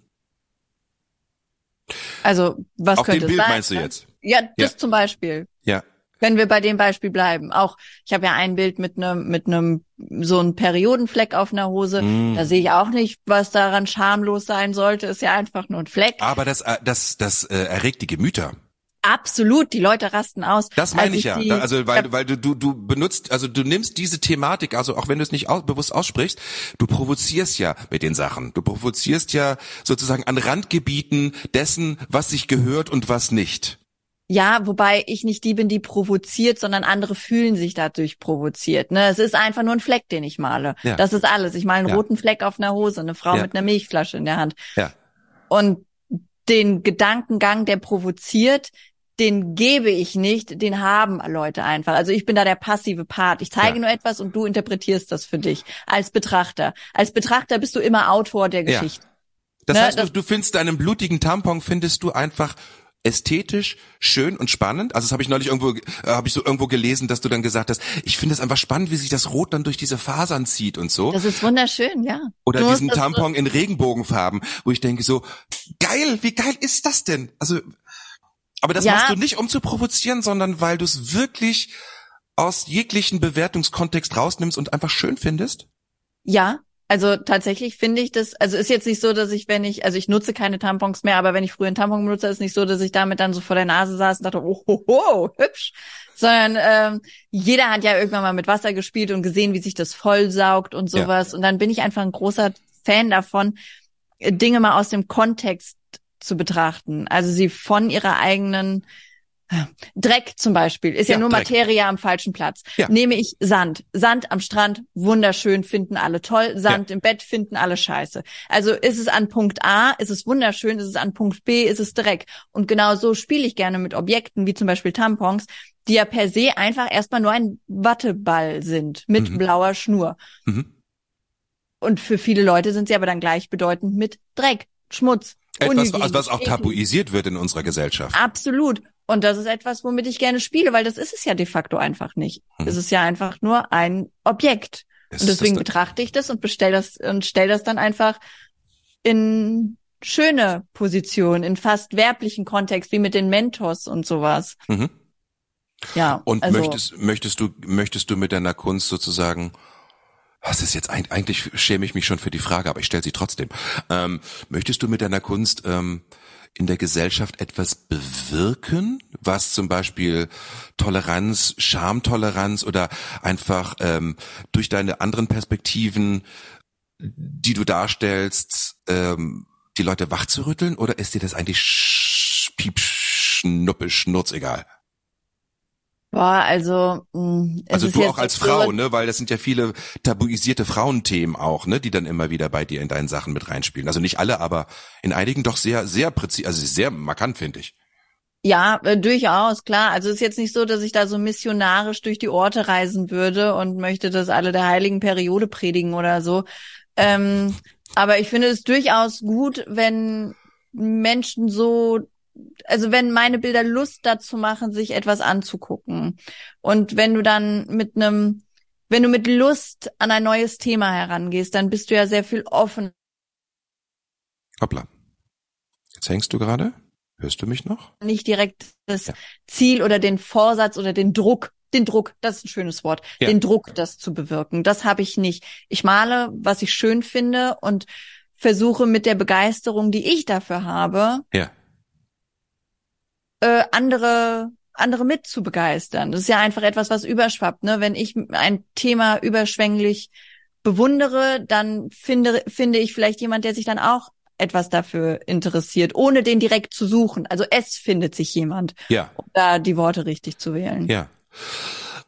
Also, was Auf könnte dem Bild sein? meinst du jetzt? Ja, das Ja. zum Beispiel. Ja. Wenn wir bei dem Beispiel bleiben. Auch, ich habe ja ein Bild mit einem, mit einem, so einem Periodenfleck auf einer Hose. Mm. Da sehe ich auch nicht, was daran schamlos sein sollte. Ist ja einfach nur ein Fleck. Aber das, äh, das, das äh, erregt die Gemüter. Absolut, die Leute rasten aus. Das meine ich ja. die- Da- also weil, Ja. weil du, du, du benutzt, also du nimmst diese Thematik, also auch wenn du es nicht aus, bewusst aussprichst, du provozierst ja mit den Sachen. Du provozierst ja sozusagen an Randgebieten dessen, was sich gehört und was nicht. Ja, wobei ich nicht die bin, die provoziert, sondern andere fühlen sich dadurch provoziert. Ne? Es ist einfach nur ein Fleck, den ich male. Ja. Das ist alles. Ich male einen Ja. roten Fleck auf einer Hose, eine Frau Ja. mit einer Milchflasche in der Hand. Ja. Und den Gedankengang, der provoziert, den gebe ich nicht, den haben Leute einfach. Also ich bin da der passive Part. Ich zeige Ja. nur etwas und du interpretierst das für dich als Betrachter. Als Betrachter bist du immer Autor der Ja. Geschichte. Das Ne, heißt, du, das- du findest deinen blutigen Tampon findest du einfach ästhetisch schön und spannend. Also das habe ich neulich irgendwo äh, habe ich so irgendwo gelesen, dass du dann gesagt hast, ich finde es einfach spannend, wie sich das Rot dann durch diese Fasern zieht und so. Das ist wunderschön, ja. Oder Du diesen Tampon in Regenbogenfarben, wo ich denke so, geil, wie geil ist das denn? Also, aber das Ja. machst du nicht, um zu provozieren, sondern weil du es wirklich aus jeglichen Bewertungskontext rausnimmst und einfach schön findest? Ja, also tatsächlich finde ich das, also ist jetzt nicht so, dass ich, wenn ich, also ich nutze keine Tampons mehr, aber wenn ich früher einen Tampon benutze, ist nicht so, dass ich damit dann so vor der Nase saß und dachte, oh, ho, ho, hübsch. Sondern ähm, jeder hat ja irgendwann mal mit Wasser gespielt und gesehen, wie sich das vollsaugt und Ja. sowas. Und dann bin ich einfach ein großer Fan davon, Dinge mal aus dem Kontext zu betrachten. Also sie von ihrer eigenen Dreck zum Beispiel ist ja, Ja, nur Dreck. Materie am falschen Platz. Ja. Nehme ich Sand. Sand am Strand, wunderschön, finden alle toll. Sand im Bett finden alle scheiße. Also ist es an Punkt A, ist es wunderschön, ist es an Punkt B, ist es Dreck. Und genau so spiele ich gerne mit Objekten, wie zum Beispiel Tampons, die ja per se einfach erstmal nur ein Watteball sind mit Mhm. blauer Schnur. Mhm. Und für viele Leute sind sie aber dann gleichbedeutend mit Dreck, Schmutz. Etwas, also was auch tabuisiert wird in unserer Gesellschaft. Absolut. Und das ist etwas, womit ich gerne spiele, weil das ist es ja de facto einfach nicht. Mhm. Es ist ja einfach nur ein Objekt. Ist Und deswegen betrachte ich das und bestell das und stell das dann einfach in schöne Position, in fast werblichen Kontext, wie mit den Mentos und sowas. mhm. Ja. Und also, möchtest, möchtest du, möchtest du mit deiner Kunst sozusagen, was ist jetzt eigentlich schäme ich mich schon für die Frage, aber ich stelle sie trotzdem. Ähm, möchtest du mit deiner Kunst ähm, in der Gesellschaft etwas bewirken, was zum Beispiel Toleranz, Schamtoleranz oder einfach ähm, durch deine anderen Perspektiven, die du darstellst, ähm, die Leute wachzurütteln oder ist dir das eigentlich sch- piep, schnuppe, schnurzegal? Boah, also mh, es Also du auch als so, Frau, ne? Weil das sind ja viele tabuisierte Frauenthemen auch, ne? Die dann immer wieder bei dir in deinen Sachen mit reinspielen. Also nicht alle, aber in einigen doch sehr, sehr präzise, also sehr markant, finde ich. Ja, äh, durchaus, klar. Also es ist jetzt nicht so, dass ich da so missionarisch durch die Orte reisen würde und möchte, dass alle der heiligen Periode predigen oder so. Ähm, aber ich finde es durchaus gut, wenn Menschen so, also wenn meine Bilder Lust dazu machen, sich etwas anzugucken. Und wenn du dann mit einem, wenn du mit Lust an ein neues Thema herangehst, dann bist du ja sehr viel offen. Hoppla. Jetzt hängst du gerade? Hörst du mich noch? Nicht direkt das Ja. Ziel oder den Vorsatz oder den Druck, den Druck, das ist ein schönes Wort, Ja. den Druck, das zu bewirken. Das habe ich nicht. Ich male, was ich schön finde und versuche mit der Begeisterung, die ich dafür habe, Ja. Äh, andere andere mit zu begeistern. Das ist ja einfach etwas, was überschwappt. Ne? Wenn ich ein Thema überschwänglich bewundere, dann finde finde ich vielleicht jemand, der sich dann auch etwas dafür interessiert, ohne den direkt zu suchen. Also es findet sich jemand, Ja. um da die Worte richtig zu wählen. Ja.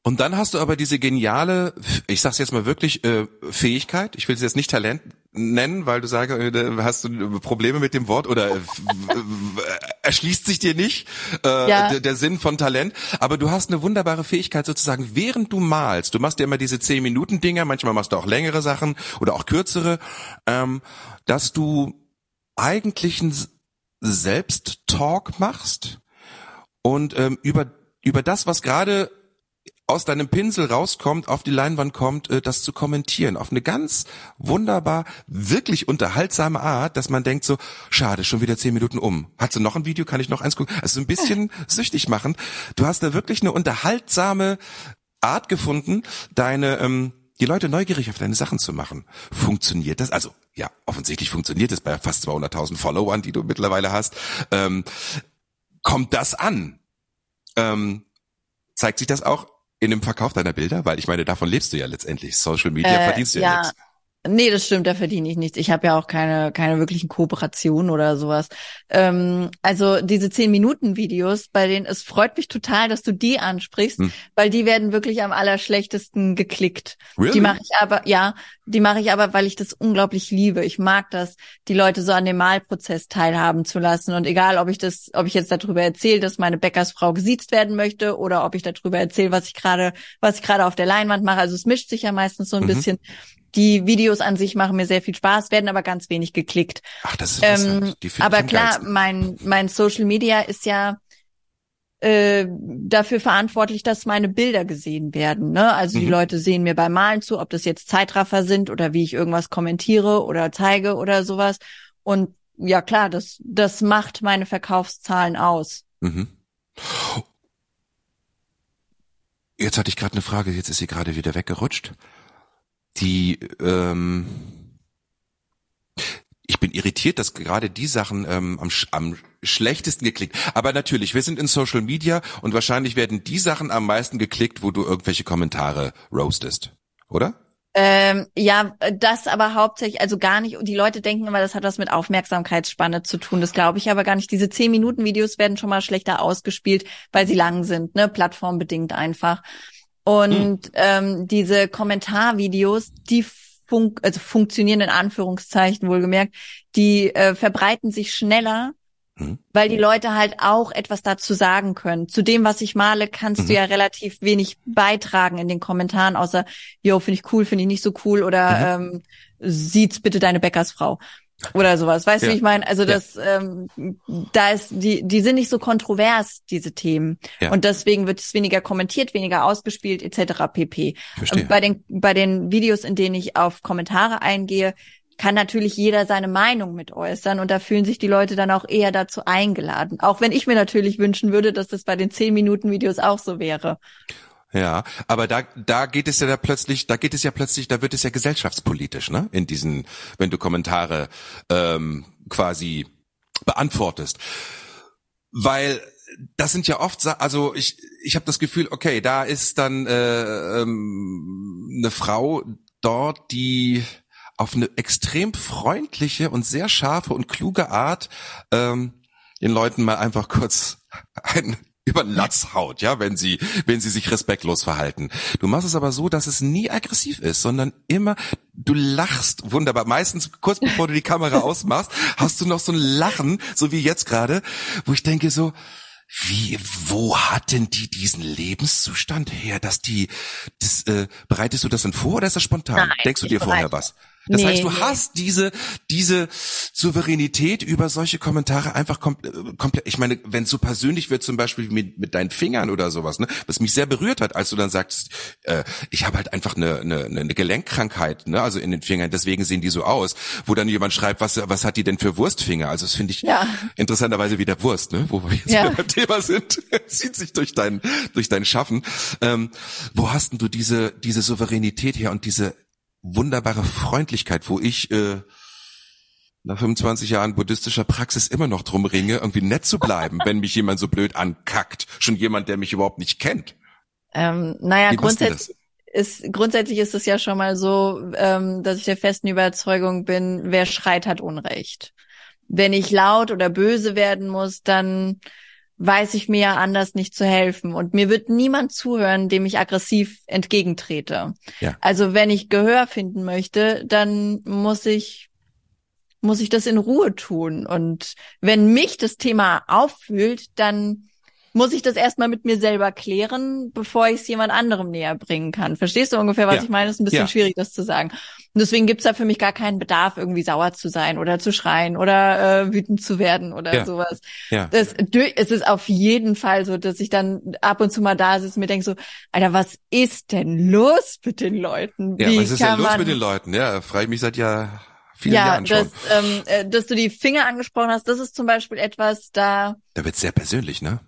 Und dann hast du aber diese geniale, ich sag's jetzt mal wirklich, äh, Fähigkeit. Ich will es jetzt nicht Talent nennen, weil du sagst, äh, hast du Probleme mit dem Wort oder äh, w- erschließt sich dir nicht äh, Ja. der, Sinn von Talent. Aber du hast eine wunderbare Fähigkeit sozusagen, während du malst. Du machst ja immer diese 10 Minuten Dinger, manchmal machst du auch längere Sachen oder auch kürzere, ähm, dass du eigentlich einen Selbsttalk machst und ähm, über über das, was gerade aus deinem Pinsel rauskommt, auf die Leinwand kommt, äh, das zu kommentieren. Auf eine ganz wunderbar, wirklich unterhaltsame Art, dass man denkt so, schade, schon wieder zehn Minuten um. Hast du noch ein Video? Kann ich noch eins gucken? Also ein bisschen süchtig machen. Du hast da wirklich eine unterhaltsame Art gefunden, deine, ähm, die Leute neugierig auf deine Sachen zu machen. Funktioniert das? Also, ja, offensichtlich funktioniert es bei fast 200.000 Followern, die du mittlerweile hast. Ähm, kommt das an? Ähm, zeigt sich das auch in dem Verkauf deiner Bilder? Weil ich meine, davon lebst du ja letztendlich. Social Media Äh, verdienst du ja, ja. nichts. Nee, das stimmt, da verdiene ich nichts. Ich habe ja auch keine, keine wirklichen Kooperationen oder sowas. Ähm, also diese 10-Minuten-Videos, bei denen, es freut mich total, dass du die ansprichst, Hm. weil die werden wirklich am allerschlechtesten geklickt. Really? Die mache ich aber, ja, die mache ich aber, weil ich das unglaublich liebe. Ich mag das, die Leute so an dem Malprozess teilhaben zu lassen. Und egal, ob ich das, ob ich jetzt darüber erzähle, dass meine Bäckersfrau gesiezt werden möchte, oder ob ich darüber erzähle, was ich gerade, was ich gerade auf der Leinwand mache. Also es mischt sich ja meistens so ein Mhm. bisschen. Die Videos an sich machen mir sehr viel Spaß, werden aber ganz wenig geklickt. Ach, das ist. Ähm, die aber klar, mein, mein Social Media ist ja äh, dafür verantwortlich, dass meine Bilder gesehen werden. Ne? Also die Mhm. Leute sehen mir beim Malen zu, ob das jetzt Zeitraffer sind oder wie ich irgendwas kommentiere oder zeige oder sowas. Und ja klar, das, das macht meine Verkaufszahlen aus. Mhm. Jetzt hatte ich gerade eine Frage, jetzt ist sie gerade wieder weggerutscht. Die, ähm, ich bin irritiert, dass gerade die Sachen ähm, am, am schlechtesten geklickt. Aber natürlich, wir sind in Social Media und wahrscheinlich werden die Sachen am meisten geklickt, wo du irgendwelche Kommentare roastest, oder? Ähm, ja, das aber hauptsächlich, also gar nicht, die Leute denken immer, das hat was mit Aufmerksamkeitsspanne zu tun. Das glaube ich aber gar nicht. Diese 10-Minuten-Videos werden schon mal schlechter ausgespielt, weil sie lang sind, ne, plattformbedingt einfach. Und ähm, diese Kommentarvideos, die fun also funktionieren in Anführungszeichen wohlgemerkt, die äh, verbreiten sich schneller, Mhm. weil die Leute halt auch etwas dazu sagen können. Zu dem, was ich male, kannst Mhm. du ja relativ wenig beitragen in den Kommentaren, außer, yo, finde ich cool, finde ich nicht so cool oder ähm, sieht's bitte deine Bäckersfrau oder sowas. Weißt du, Ja. wie ich meine? Also Ja. das, ähm, da ist die, die sind nicht so kontrovers diese Themen Ja. und deswegen wird es weniger kommentiert, weniger ausgespielt etc. pp. Verstehe. Bei den bei den Videos, in denen ich auf Kommentare eingehe, kann natürlich jeder seine Meinung mit äußern und da fühlen sich die Leute dann auch eher dazu eingeladen. Auch wenn ich mir natürlich wünschen würde, dass das bei den 10 Minuten Videos auch so wäre. Ja, aber da, da geht es ja da plötzlich, da geht es ja plötzlich, da wird es ja gesellschaftspolitisch, ne? In diesen, wenn du Kommentare ähm, quasi beantwortest. Weil das sind ja oft, also ich, ich habe das Gefühl, okay, da ist dann äh, ähm, eine Frau dort, die auf eine extrem freundliche und sehr scharfe und kluge Art ähm, den Leuten mal einfach kurz ein über den Latz haut, ja, wenn sie, wenn sie sich respektlos verhalten. Du machst es aber so, dass es nie aggressiv ist, sondern immer, du lachst wunderbar. Meistens kurz bevor du die Kamera ausmachst, hast du noch so ein Lachen, so wie jetzt gerade, wo ich denke so, wie, wo hat denn die diesen Lebenszustand her, dass die, das, äh, bereitest du das denn vor oder ist das spontan? Nein, Denkst du dir vorher was? Das Nee, heißt, du nee. hast diese, diese Souveränität über solche Kommentare einfach komplett, komplett, ich meine, wenn es so persönlich wird, zum Beispiel mit, mit deinen Fingern oder sowas, ne, was mich sehr berührt hat, als du dann sagst, äh, ich habe halt einfach eine, eine, eine Gelenkkrankheit, ne, also in den Fingern, deswegen sehen die so aus, wo dann jemand schreibt, was, was hat die denn für Wurstfinger? Also das finde ich Ja. interessanterweise wieder Wurst, ne, wo wir jetzt Ja. beim Thema sind, zieht sich durch dein, durch dein Schaffen. Ähm, wo hast denn du diese, diese Souveränität her und diese wunderbare Freundlichkeit, wo ich äh, nach 25 Jahren buddhistischer Praxis immer noch drum ringe, irgendwie nett zu bleiben, wenn mich jemand so blöd ankackt. Schon jemand, der mich überhaupt nicht kennt. Ähm, naja, grundsätzlich ist, grundsätzlich ist es ja schon mal so, ähm, dass ich der festen Überzeugung bin, wer schreit, hat Unrecht. Wenn ich laut oder böse werden muss, dann weiß ich mir ja anders nicht zu helfen. Und mir wird niemand zuhören, dem ich aggressiv entgegentrete. Ja. Also wenn ich Gehör finden möchte, dann muss ich muss ich das in Ruhe tun. Und wenn mich das Thema auffühlt, dann muss ich das erstmal mit mir selber klären, bevor ich es jemand anderem näher bringen kann. Verstehst du ungefähr, was Ja. ich meine? ist ein bisschen Ja. schwierig, das zu sagen. Und deswegen gibt's da für mich gar keinen Bedarf, irgendwie sauer zu sein oder zu schreien oder äh, wütend zu werden oder Ja. sowas. Ja. Das, es ist auf jeden Fall so, dass ich dann ab und zu mal da sitze und mir denke so, Alter, was ist denn los mit den Leuten? Ja, Wie was ist denn los mit den Leuten? Ja, frage ich mich seit ja vielen ja, Jahren schon. dass, ähm, äh, dass du die Finger angesprochen hast, das ist zum Beispiel etwas, da Da wird's sehr persönlich, ne?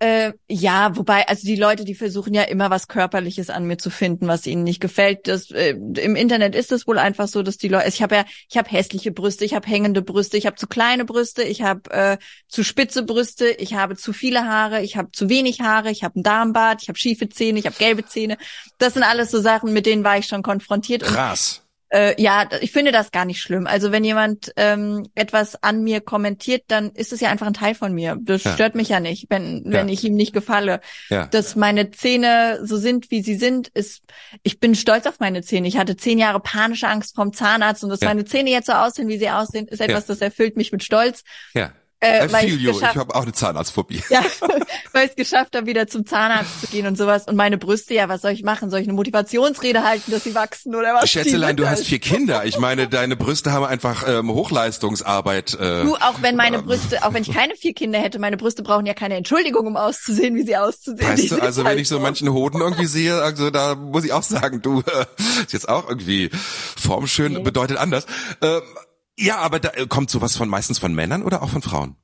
Äh, ja, wobei, also die Leute, die versuchen ja immer was Körperliches an mir zu finden, was ihnen nicht gefällt. Das, äh, Im Internet ist es wohl einfach so, dass die Leute, ich habe ja, ich habe hässliche Brüste, ich habe hängende Brüste, ich habe zu kleine Brüste, ich habe äh, zu spitze Brüste, ich habe zu viele Haare, ich habe zu wenig Haare, ich habe ein Darmbart, ich habe schiefe Zähne, ich habe gelbe Zähne. Das sind alles so Sachen, mit denen war ich schon konfrontiert. Krass. Äh, ja, ich finde das gar nicht schlimm. Also wenn jemand ähm, etwas an mir kommentiert, dann ist es ja einfach ein Teil von mir. Das Ja. stört mich ja nicht, wenn wenn Ja. ich ihm nicht gefalle. Ja. Dass meine Zähne so sind, wie sie sind, ist. Ich bin stolz auf meine Zähne. Ich hatte zehn Jahre panische Angst vom Zahnarzt und dass meine Zähne jetzt so aussehen, wie sie aussehen, ist etwas, das erfüllt mich mit Stolz. Ja. Äh, I feel ich you. Ich habe auch eine Zahnarztphobie. ja, weil ich es geschafft habe, wieder zum Zahnarzt zu gehen und sowas. Und meine Brüste, ja, was soll ich machen? Soll ich eine Motivationsrede halten, dass sie wachsen oder was? Schätzelein, du hast halt- vier Kinder. Ich meine, deine Brüste haben einfach ähm, Hochleistungsarbeit. Äh, Du, auch wenn meine ähm, Brüste, auch wenn ich keine vier Kinder hätte, meine Brüste brauchen ja keine Entschuldigung, um auszusehen, wie sie auszusehen. Weißt du, also wenn halt ich so manchen Hoden irgendwie sehe, also da muss ich auch sagen, du äh, ist jetzt auch irgendwie formschön Nee. bedeutet anders. Ähm, ja, aber da äh, kommt sowas von meistens von Männern oder auch von Frauen?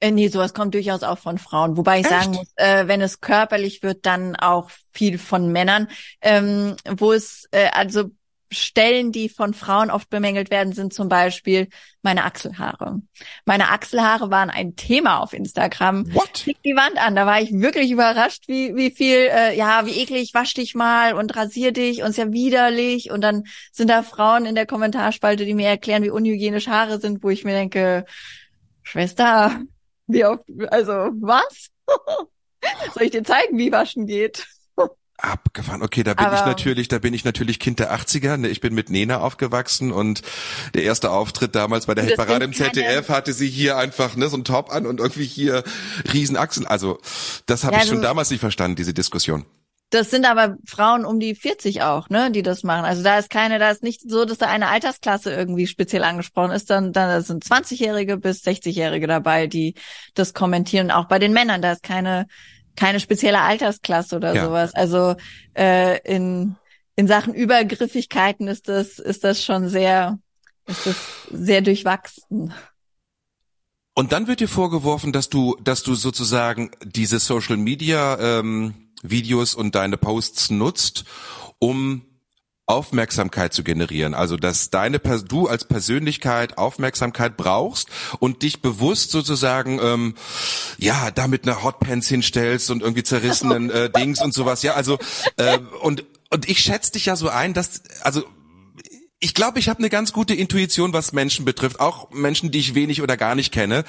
Äh, nee, sowas kommt durchaus auch von Frauen. Wobei ich Echt? sagen muss, äh, wenn es körperlich wird, dann auch viel von Männern. Ähm, wo es, äh, also Stellen, die von Frauen oft bemängelt werden, sind zum Beispiel meine Achselhaare. Meine Achselhaare waren ein Thema auf Instagram. What? Klick die Wand an. Da war ich wirklich überrascht, wie, wie viel, äh, ja, wie eklig, wasch dich mal und rasier dich und ist ja widerlich. Und dann sind da Frauen in der Kommentarspalte, die mir erklären, wie unhygienisch Haare sind, wo ich mir denke, Schwester, wie oft, also, was? Soll ich dir zeigen, wie waschen geht? Abgefahren. Okay, da bin Aber- ich natürlich, da bin ich natürlich Kind der 80er. Ne? Ich bin mit Nena aufgewachsen und der erste Auftritt damals bei der Hitparade im ZDF hatte sie hier einfach ne, so ein Top an und irgendwie hier Riesenachsen. Also das habe Ja, ich schon also- damals nicht verstanden, diese Diskussion. Das sind aber Frauen um die 40 auch, ne, die das machen. Also da ist keine, da ist nicht so, dass da eine Altersklasse irgendwie speziell angesprochen ist, dann, dann sind 20-Jährige bis 60-Jährige dabei, die das kommentieren. Auch bei den Männern, da ist keine, keine spezielle Altersklasse oder Ja. sowas. Also äh, in, in Sachen Übergriffigkeiten ist das, ist das schon sehr, ist das sehr durchwachsen. Und dann wird dir vorgeworfen, dass du, dass du sozusagen diese Social Media ähm, Videos und deine Posts nutzt, um Aufmerksamkeit zu generieren. Also dass deine du als Persönlichkeit Aufmerksamkeit brauchst und dich bewusst sozusagen ähm, ja damit eine Hotpants hinstellst und irgendwie zerrissenen äh, Dings und sowas. Ja, also äh, und und ich schätze dich ja so ein, dass also ich glaube, ich habe eine ganz gute Intuition, was Menschen betrifft, auch Menschen, die ich wenig oder gar nicht kenne,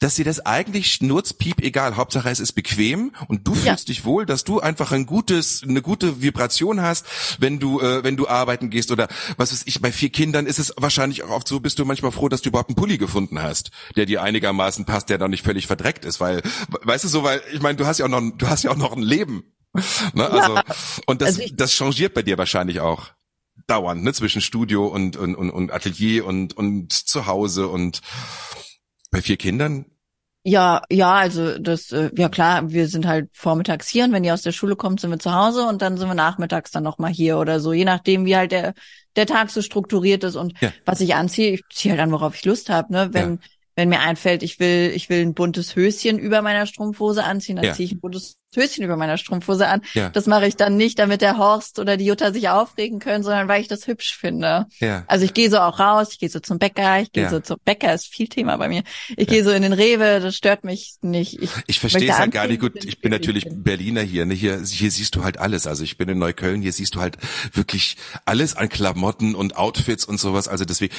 dass sie das eigentlich schnurzpiep egal. Hauptsache es ist bequem und du fühlst ja. dich wohl, dass du einfach ein gutes, eine gute Vibration hast, wenn du, äh, wenn du arbeiten gehst oder was weiß ich. Bei vier Kindern ist es wahrscheinlich auch oft so, bist du manchmal froh, dass du überhaupt einen Pulli gefunden hast, der dir einigermaßen passt, der noch nicht völlig verdreckt ist, weil, weißt du so, weil ich meine, du hast ja auch noch, du hast ja auch noch ein Leben. Ne? Also, ja. und das, also das changiert bei dir wahrscheinlich auch dauernd, ne, zwischen Studio und, und, und, und Atelier und, und zu Hause und bei vier Kindern? Ja, ja, also das, äh, ja klar, wir sind halt vormittags hier und wenn die aus der Schule kommt, sind wir zu Hause und dann sind wir nachmittags dann nochmal hier oder so, je nachdem, wie halt der, der Tag so strukturiert ist und ja. was ich anziehe, ich ziehe halt an, worauf ich Lust habe, ne? Wenn, ja. wenn mir einfällt, ich will, ich will ein buntes Höschen über meiner Strumpfhose anziehen, dann ja. ziehe ich ein buntes Höschen über meiner Strumpfhose an. Ja. Das mache ich dann nicht, damit der Horst oder die Jutta sich aufregen können, sondern weil ich das hübsch finde. Ja. Also ich gehe so auch raus, ich gehe so zum Bäcker, ich gehe ja. so zum Bäcker, ist viel Thema bei mir. Ich gehe so in den Rewe, das stört mich nicht. Ich, ich verstehe es halt gar nicht gut. Ich bin natürlich Berliner hier, ne? Hier, hier siehst du halt alles. Also ich bin in Neukölln, hier siehst du halt wirklich alles an Klamotten und Outfits und sowas. Also deswegen,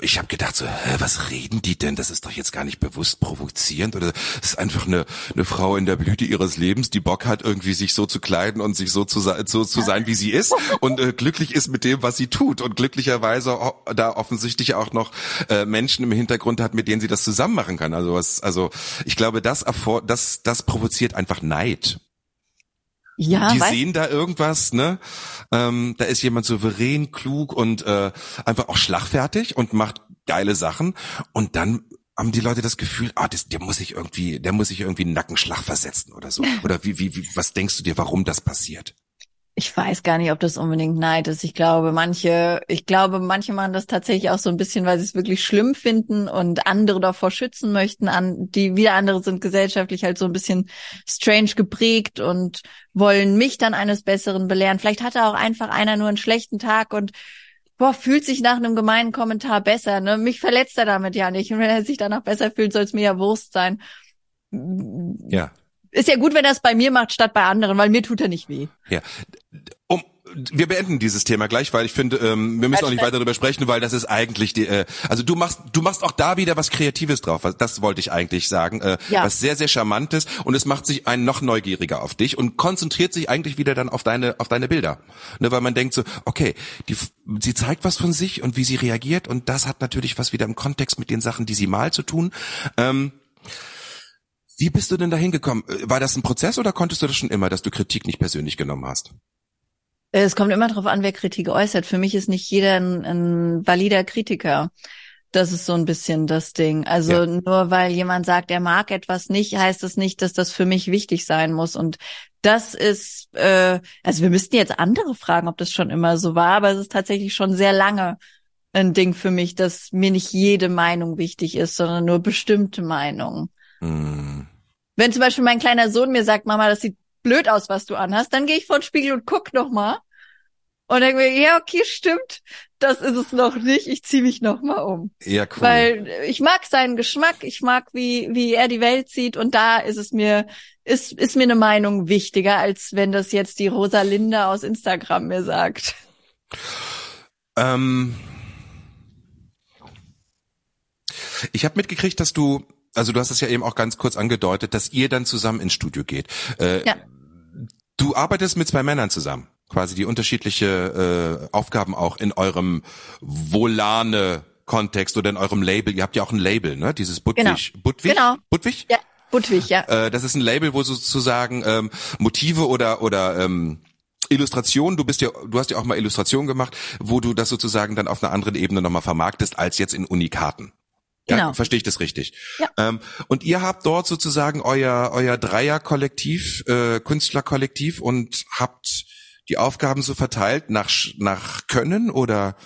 ich habe gedacht so, hä, was reden die denn? Das ist doch jetzt gar nicht bewusst provozierend oder das ist einfach eine, eine Frau in der Blüte ihres Lebens, die Bock hat, irgendwie sich so zu kleiden und sich so zu, so zu sein, wie sie ist und äh, glücklich ist mit dem, was sie tut und glücklicherweise da offensichtlich auch noch äh, Menschen im Hintergrund hat, mit denen sie das zusammen machen kann. Also was, also ich glaube, das, das, das provoziert einfach Neid. Ja, die sehen da irgendwas, ne? Ähm, da ist jemand souverän, klug und äh, einfach auch schlagfertig und macht geile Sachen und dann haben die Leute das Gefühl, ah, das, der muss sich irgendwie, der muss sich irgendwie einen Nackenschlag versetzen oder so? Oder wie, wie, wie, was denkst du dir, warum das passiert? Ich weiß gar nicht, ob das unbedingt Neid ist. Ich glaube, manche, ich glaube, manche machen das tatsächlich auch so ein bisschen, weil sie es wirklich schlimm finden und andere davor schützen möchten. An, die wieder andere sind gesellschaftlich halt so ein bisschen strange geprägt und wollen mich dann eines Besseren belehren. Vielleicht hatte auch einfach einer nur einen schlechten Tag und boah, fühlt sich nach einem gemeinen Kommentar besser. Ne? Mich verletzt er damit ja nicht. Und wenn er sich danach besser fühlt, soll es mir ja Wurst sein. Ja. Ist ja gut, wenn er es bei mir macht, statt bei anderen, weil mir tut er nicht weh. Ja. Wir beenden dieses Thema gleich, weil ich finde, ähm, wir müssen auch nicht weiter darüber sprechen, weil das ist eigentlich die, äh, also du machst, du machst auch da wieder was Kreatives drauf. Das wollte ich eigentlich sagen, äh, ja. was sehr, sehr charmantes und es macht sich einen noch neugieriger auf dich und konzentriert sich eigentlich wieder dann auf deine, auf deine Bilder, ne, weil man denkt so, okay, die, sie zeigt was von sich und wie sie reagiert und das hat natürlich was wieder im Kontext mit den Sachen, die sie mal zu tun. Ähm, wie bist du denn da hingekommen? War das ein Prozess oder konntest du das schon immer, dass du Kritik nicht persönlich genommen hast? Es kommt immer darauf an, wer Kritik äußert. Für mich ist nicht jeder ein, ein valider Kritiker. Das ist so ein bisschen das Ding. Also ja. nur weil jemand sagt, er mag etwas nicht, heißt das nicht, dass das für mich wichtig sein muss. Und das ist, äh, also wir müssten jetzt andere fragen, ob das schon immer so war, aber es ist tatsächlich schon sehr lange ein Ding für mich, dass mir nicht jede Meinung wichtig ist, sondern nur bestimmte Meinungen. Mm. Wenn zum Beispiel mein kleiner Sohn mir sagt, Mama, das sieht blöd aus, was du anhast, dann gehe ich vor den Spiegel und guck noch mal und denke mir, ja, okay, stimmt, das ist es noch nicht, ich ziehe mich noch mal um. Ja, cool. Weil ich mag seinen Geschmack, ich mag, wie, wie er die Welt sieht und da ist es mir, ist, ist mir eine Meinung wichtiger, als wenn das jetzt die Rosalinde aus Instagram mir sagt. Ähm, ich habe mitgekriegt, dass du also du hast es ja eben auch ganz kurz angedeutet, dass ihr dann zusammen ins Studio geht. Äh, ja. Du arbeitest mit zwei Männern zusammen, quasi die unterschiedliche äh, Aufgaben auch in eurem Volane Kontext oder in eurem Label. Ihr habt ja auch ein Label, ne? Dieses Budwig. Genau. Budwig? Genau. Budwig? Ja. Budwig, ja. Äh, das ist ein Label, wo sozusagen ähm, Motive oder oder ähm, Illustration, du bist ja, du hast ja auch mal Illustrationen gemacht, wo du das sozusagen dann auf einer anderen Ebene nochmal vermarktest als jetzt in Unikaten. Ja, genau. verstehe ich das richtig. Ja. Ähm, und ihr habt dort sozusagen euer, euer Dreier-Kollektiv, äh, Künstlerkollektiv und habt die Aufgaben so verteilt nach, nach Können oder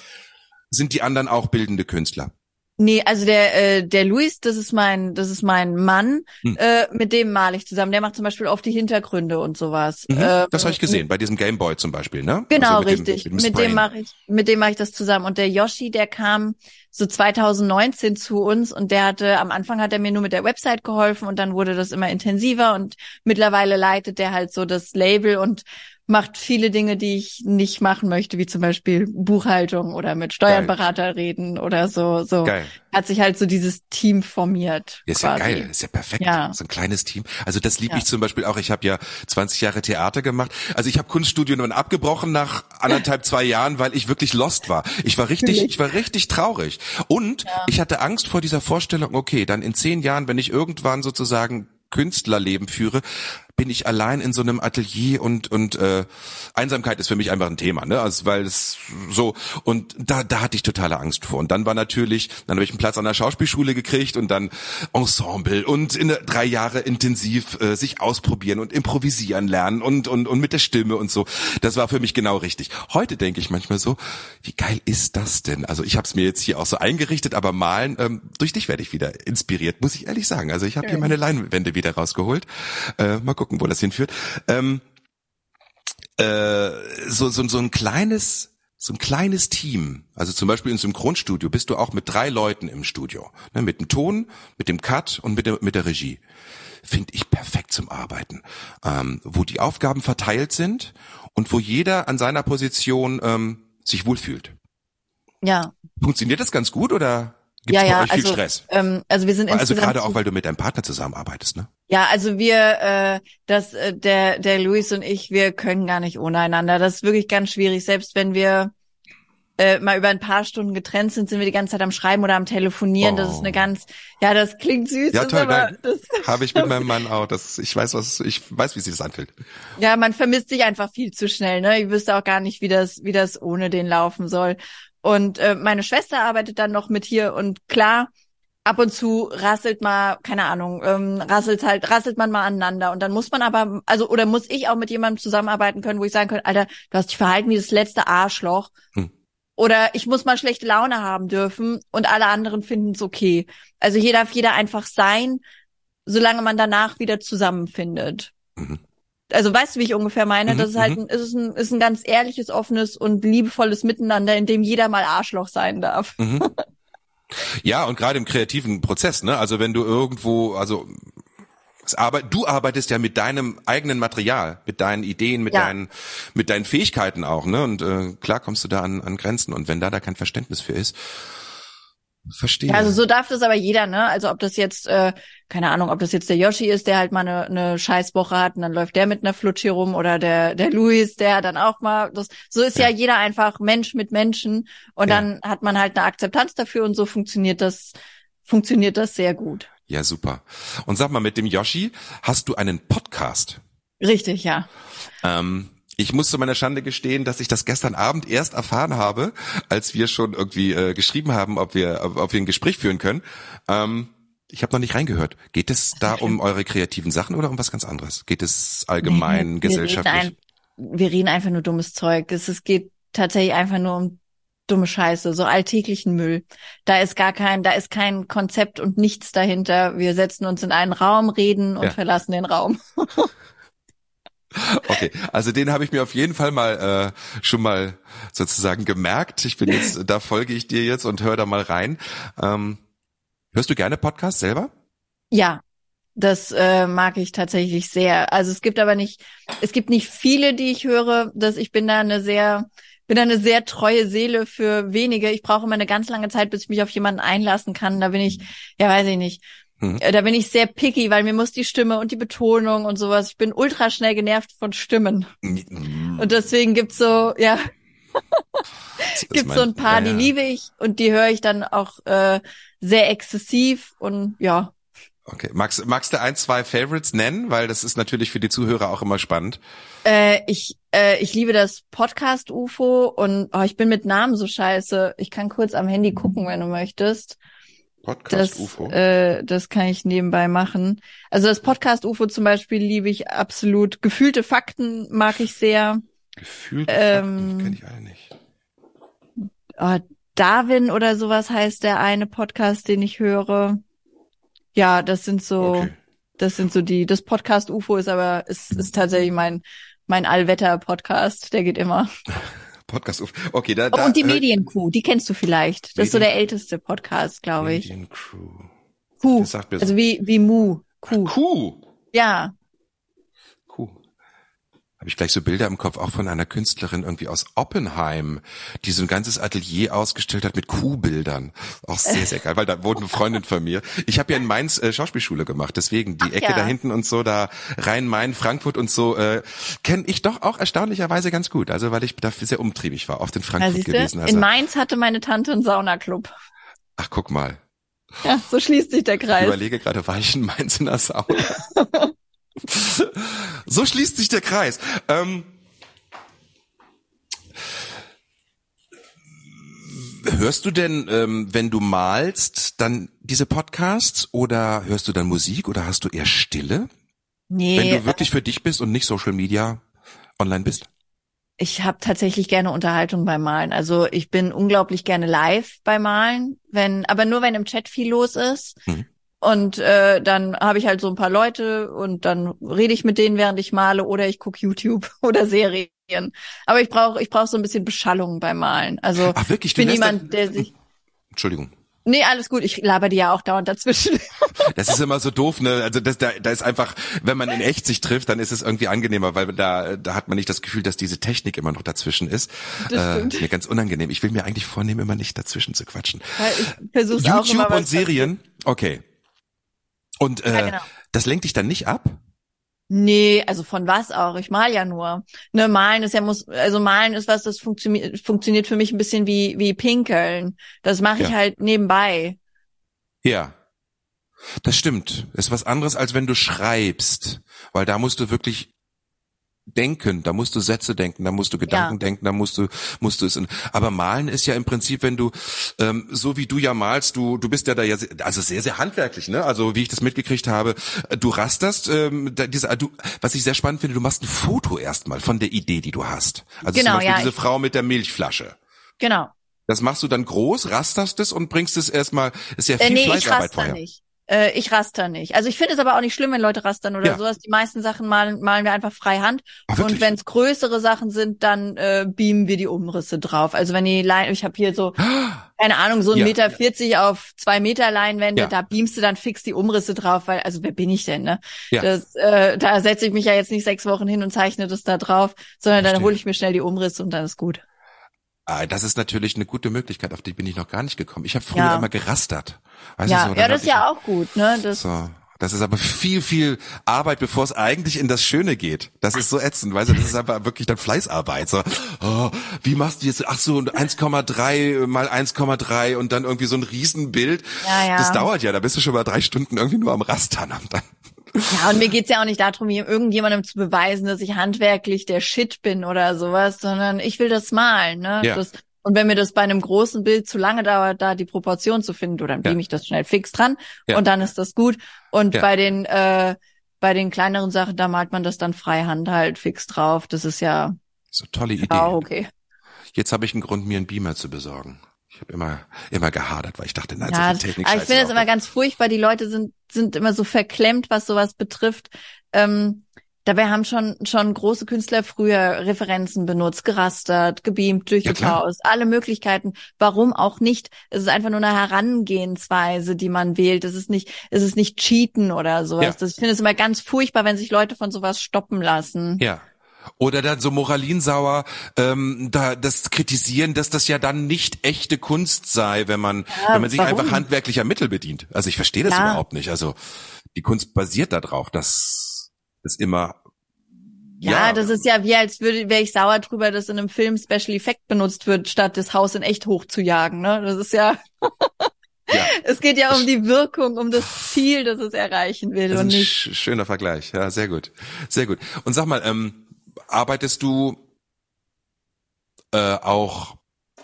sind die anderen auch bildende Künstler? Nee, also der äh, der Luis, das ist mein das ist mein Mann, hm. äh, mit dem male ich zusammen. Der macht zum Beispiel oft die Hintergründe und sowas. Mhm, ähm, das habe ich gesehen bei diesem Gameboy zum Beispiel, ne? Genau, also mit richtig. Dem, mit dem, mit dem mache ich mit dem mache ich das zusammen. Und der Yoshi, der kam so 2019 zu uns und der hatte am Anfang hat er mir nur mit der Website geholfen und dann wurde das immer intensiver und mittlerweile leitet der halt so das Label und macht viele Dinge, die ich nicht machen möchte, wie zum Beispiel Buchhaltung oder mit Steuerberater geil. reden oder so. So geil. hat sich halt so dieses Team formiert. Ja, ist quasi. ja geil, ist ja perfekt. Ja. So ein kleines Team. Also das liebe ja. ich zum Beispiel auch. Ich habe ja 20 Jahre Theater gemacht. Also ich habe Kunststudium dann abgebrochen nach anderthalb, zwei Jahren, weil ich wirklich lost war. Ich war richtig, ich war richtig traurig. Und ja. ich hatte Angst vor dieser Vorstellung, okay, dann in zehn Jahren, wenn ich irgendwann sozusagen Künstlerleben führe, bin ich allein in so einem Atelier und und äh, Einsamkeit ist für mich einfach ein Thema, ne? Also weil es so und da da hatte ich totale Angst vor. Und dann war natürlich, dann habe ich einen Platz an der Schauspielschule gekriegt und dann Ensemble und in drei Jahre intensiv äh, sich ausprobieren und improvisieren lernen und und und mit der Stimme und so. Das war für mich genau richtig. Heute denke ich manchmal so, wie geil ist das denn? Also ich habe es mir jetzt hier auch so eingerichtet, aber malen ähm, durch dich werde ich wieder inspiriert, muss ich ehrlich sagen. Also ich habe hier meine Leinwände wieder rausgeholt. Äh, mal gucken gucken, wo das hinführt. Ähm, äh, so, so, so ein kleines, so ein kleines Team, also zum Beispiel im Synchronstudio bist du auch mit drei Leuten im Studio, ne, mit dem Ton, mit dem Cut und mit der, mit der Regie. Finde ich perfekt zum Arbeiten, ähm, wo die Aufgaben verteilt sind und wo jeder an seiner Position ähm, sich wohlfühlt. Ja. Funktioniert das ganz gut oder? Gibt's ja, ja, viel also, Stress? Ähm, also wir sind also gerade auch, weil du mit deinem Partner zusammenarbeitest, ne? Ja, also wir, äh, das, äh, der, der Luis und ich, wir können gar nicht ohne einander. Das ist wirklich ganz schwierig. Selbst wenn wir äh, mal über ein paar Stunden getrennt sind, sind wir die ganze Zeit am Schreiben oder am Telefonieren. Oh. Das ist eine oh. ganz, ja, das klingt süß. Ja, toll, aber das habe ich mit meinem Mann auch. Das, ich weiß, was, ich weiß, wie sich das anfühlt. Ja, man vermisst sich einfach viel zu schnell. Ne, ich wüsste auch gar nicht, wie das, wie das ohne den laufen soll. Und äh, meine Schwester arbeitet dann noch mit hier und klar, ab und zu rasselt mal, keine Ahnung, ähm, rasselt halt, rasselt man mal aneinander und dann muss man aber, also oder muss ich auch mit jemandem zusammenarbeiten können, wo ich sagen kann, Alter, du hast dich verhalten wie das letzte Arschloch. Hm. Oder ich muss mal schlechte Laune haben dürfen und alle anderen finden es okay. Also hier darf jeder einfach sein, solange man danach wieder zusammenfindet. Mhm also weißt du, wie ich ungefähr meine? Mhm, das ist halt mhm. ein, ist ein, ist ein ganz ehrliches, offenes und liebevolles Miteinander, in dem jeder mal Arschloch sein darf. Mhm. Ja, und gerade im kreativen Prozess, ne? Also wenn du irgendwo, also Arbeit, du arbeitest ja mit deinem eigenen Material, mit deinen Ideen, mit ja. deinen, mit deinen Fähigkeiten auch, ne? Und äh, klar kommst du da an, an Grenzen. Und wenn da da kein Verständnis für ist, Verstehe. Also so darf das aber jeder, ne? Also ob das jetzt, äh, keine Ahnung, ob das jetzt der Yoshi ist, der halt mal eine, eine Scheißwoche hat und dann läuft der mit einer Flutschi hier rum oder der der Luis, der dann auch mal das so ist ja, ja jeder einfach Mensch mit Menschen und ja. dann hat man halt eine Akzeptanz dafür und so funktioniert das funktioniert das sehr gut. Ja, super. Und sag mal, mit dem Yoshi hast du einen Podcast? Richtig, ja. Ähm, ich muss zu meiner Schande gestehen, dass ich das gestern Abend erst erfahren habe, als wir schon irgendwie äh, geschrieben haben, ob wir, ob, ob wir ein Gespräch führen können. Ähm, ich habe noch nicht reingehört. Geht es da um eure kreativen Sachen oder um was ganz anderes? Geht es allgemein, nee, gesellschaftlich? Reden ein, wir reden einfach nur dummes Zeug. Es, es geht tatsächlich einfach nur um dumme Scheiße, so alltäglichen Müll. Da ist gar kein, da ist kein Konzept und nichts dahinter. Wir setzen uns in einen Raum, reden und ja. verlassen den Raum. Okay, also den habe ich mir auf jeden Fall mal äh, schon mal sozusagen gemerkt. Ich bin jetzt, da folge ich dir jetzt und höre da mal rein. Ähm, hörst du gerne Podcasts selber? Ja, das äh, mag ich tatsächlich sehr. Also es gibt aber nicht, es gibt nicht viele, die ich höre. Dass ich bin da eine sehr, bin da eine sehr treue Seele für wenige. Ich brauche immer eine ganz lange Zeit, bis ich mich auf jemanden einlassen kann. Da bin ich, ja, weiß ich nicht Mhm. Da bin ich sehr picky, weil mir muss die Stimme und die Betonung und sowas. Ich bin ultra schnell genervt von Stimmen. Mhm. Und deswegen gibt's so, ja, gibt's so ein paar, ja, ja. die liebe ich und die höre ich dann auch äh, sehr exzessiv und ja. Okay, magst, magst du ein, zwei Favorites nennen, weil das ist natürlich für die Zuhörer auch immer spannend. Äh, ich äh, ich liebe das Podcast UFO und oh, ich bin mit Namen so scheiße. Ich kann kurz am Handy gucken, wenn du möchtest. Podcast das, UFO. Äh, das kann ich nebenbei machen. Also das Podcast UFO zum Beispiel liebe ich absolut. Gefühlte Fakten mag ich sehr. Gefühlte ähm, kenne ich alle nicht. Oh, Darwin oder sowas heißt der eine Podcast, den ich höre. Ja, das sind so, okay. das sind so die. Das Podcast UFO ist aber ist, ist tatsächlich mein mein Allwetter-Podcast. Der geht immer. Podcast. Okay, da, da. Oh, und die Medienkuh, die kennst du vielleicht. Das Medien ist so der älteste Podcast, glaube ich. Mediencrew. Sagt mir so. Also wie, wie Mu. Kuh. Kuh. Ja. Habe ich gleich so Bilder im Kopf auch von einer Künstlerin irgendwie aus Oppenheim, die so ein ganzes Atelier ausgestellt hat mit Kuhbildern. Auch sehr, sehr geil, weil da wohnt eine Freundin von mir. Ich habe ja in Mainz äh, Schauspielschule gemacht, deswegen die Ach, Ecke ja. da hinten und so, da Rhein-Main, Frankfurt und so, äh, kenne ich doch auch erstaunlicherweise ganz gut. Also weil ich da sehr umtriebig war, oft in Frankfurt ja, gewesen. Also, in Mainz hatte meine Tante einen Saunaclub. Ach, guck mal. Ja, so schließt sich der Kreis. Ich überlege gerade, war ich in Mainz in der Sauna? so schließt sich der Kreis. Ähm, hörst du denn, ähm, wenn du malst, dann diese Podcasts oder hörst du dann Musik oder hast du eher Stille? Nee. Wenn du wirklich für dich bist und nicht Social Media online bist? Ich habe tatsächlich gerne Unterhaltung beim Malen. Also ich bin unglaublich gerne live beim Malen, wenn, aber nur wenn im Chat viel los ist. Mhm. Und äh, dann habe ich halt so ein paar Leute und dann rede ich mit denen, während ich male, oder ich gucke YouTube oder Serien. Aber ich brauche ich brauch so ein bisschen Beschallung beim Malen. Also Ach, wirklich? ich bin jemand, der sich. Entschuldigung. Nee, alles gut. Ich laber die ja auch dauernd dazwischen. Das ist immer so doof, ne? Also das, da, da ist einfach, wenn man in echt sich trifft, dann ist es irgendwie angenehmer, weil da, da hat man nicht das Gefühl, dass diese Technik immer noch dazwischen ist. Das äh, mir ganz unangenehm. Ich will mir eigentlich vornehmen, immer nicht dazwischen zu quatschen. Weil ich versuch's YouTube auch immer, und Serien, okay. Und äh, ja, genau. das lenkt dich dann nicht ab? Nee, also von was auch? Ich mal ja nur. Ne, malen ist ja muss, also malen ist was, das funktioniert funktioniert für mich ein bisschen wie wie pinkeln. Das mache ich ja. halt nebenbei. Ja. Das stimmt. Ist was anderes als wenn du schreibst, weil da musst du wirklich denken, da musst du Sätze denken, da musst du Gedanken ja. denken, da musst du musst du es. In, aber malen ist ja im Prinzip, wenn du ähm, so wie du ja malst, du du bist ja da ja also sehr sehr handwerklich, ne? Also wie ich das mitgekriegt habe, du rasterst ähm, da, diese, du, was ich sehr spannend finde, du machst ein Foto erstmal von der Idee, die du hast. Also genau, zum Beispiel ja, diese Frau mit der Milchflasche. Genau. Das machst du dann groß, rasterst es und bringst es erstmal. Ist ja äh, viel äh, nee, Fleißarbeit vorher. Nicht. Äh, ich raster nicht. Also ich finde es aber auch nicht schlimm, wenn Leute rastern oder ja. sowas. Die meisten Sachen malen, malen wir einfach freihand. Ach, und wenn es größere Sachen sind, dann äh, beamen wir die Umrisse drauf. Also wenn die Lein, ich habe hier so, keine Ahnung, so ein ja. Meter vierzig auf zwei Meter Leinwände, ja. da beamst du dann fix die Umrisse drauf, weil, also wer bin ich denn, ne? Ja. Das, äh, da setze ich mich ja jetzt nicht sechs Wochen hin und zeichne das da drauf, sondern Verstehe. dann hole ich mir schnell die Umrisse und dann ist gut. Ah, das ist natürlich eine gute Möglichkeit, auf die bin ich noch gar nicht gekommen. Ich habe früher ja. immer gerastert. Weißt ja, so, ja, das ist ja auch gut, ne? Das so. Das ist aber viel, viel Arbeit, bevor es eigentlich in das Schöne geht. Das ist so ätzend, weißt du, das ist aber wirklich dann Fleißarbeit. So, oh, wie machst du jetzt, ach so, 1,3 mal 1,3 und dann irgendwie so ein Riesenbild. Ja, ja. Das dauert ja, da bist du schon mal drei Stunden irgendwie nur am Rastern. Und dann ja, und mir geht's ja auch nicht darum, irgendjemandem zu beweisen, dass ich handwerklich der Shit bin oder sowas, sondern ich will das malen. Ne? Ja. Das, und wenn mir das bei einem großen Bild zu lange dauert, da die Proportion zu finden, dann ja. ich das schnell fix dran ja. und dann ist das gut. Und ja. bei den äh, bei den kleineren Sachen, da malt man das dann freihand halt fix drauf. Das ist ja so tolle Idee. Ja, okay. Jetzt habe ich einen Grund, mir einen Beamer zu besorgen. Ich habe immer immer gehadert, weil ich dachte, nein, ja, so viel Technik. Aber ich finde das immer ganz furchtbar. Die Leute sind sind immer so verklemmt, was sowas betrifft. Ähm, dabei haben schon schon große Künstler früher Referenzen benutzt, gerastert, gebeamt durch ja, alle Möglichkeiten. Warum auch nicht? Es ist einfach nur eine Herangehensweise, die man wählt. Es ist nicht es ist nicht Cheaten oder sowas. Ja. Das, ich finde es immer ganz furchtbar, wenn sich Leute von sowas stoppen lassen. Ja. Oder dann so moralinsauer ähm, da das kritisieren, dass das ja dann nicht echte Kunst sei, wenn man ja, wenn man sich warum? einfach handwerklicher Mittel bedient. Also ich verstehe das ja. überhaupt nicht. Also die Kunst basiert darauf, dass es immer ja, ja, das ist ja wie als würde wäre ich sauer drüber, dass in einem Film Special Effect benutzt wird, statt das Haus in echt hochzujagen. Ne? Das ist ja Ja. Es geht ja um die Wirkung, um das Ziel, das es erreichen will. Das ist und ein nicht. schöner Vergleich. Ja, sehr gut. Sehr gut. Und sag mal, ähm, arbeitest du äh, auch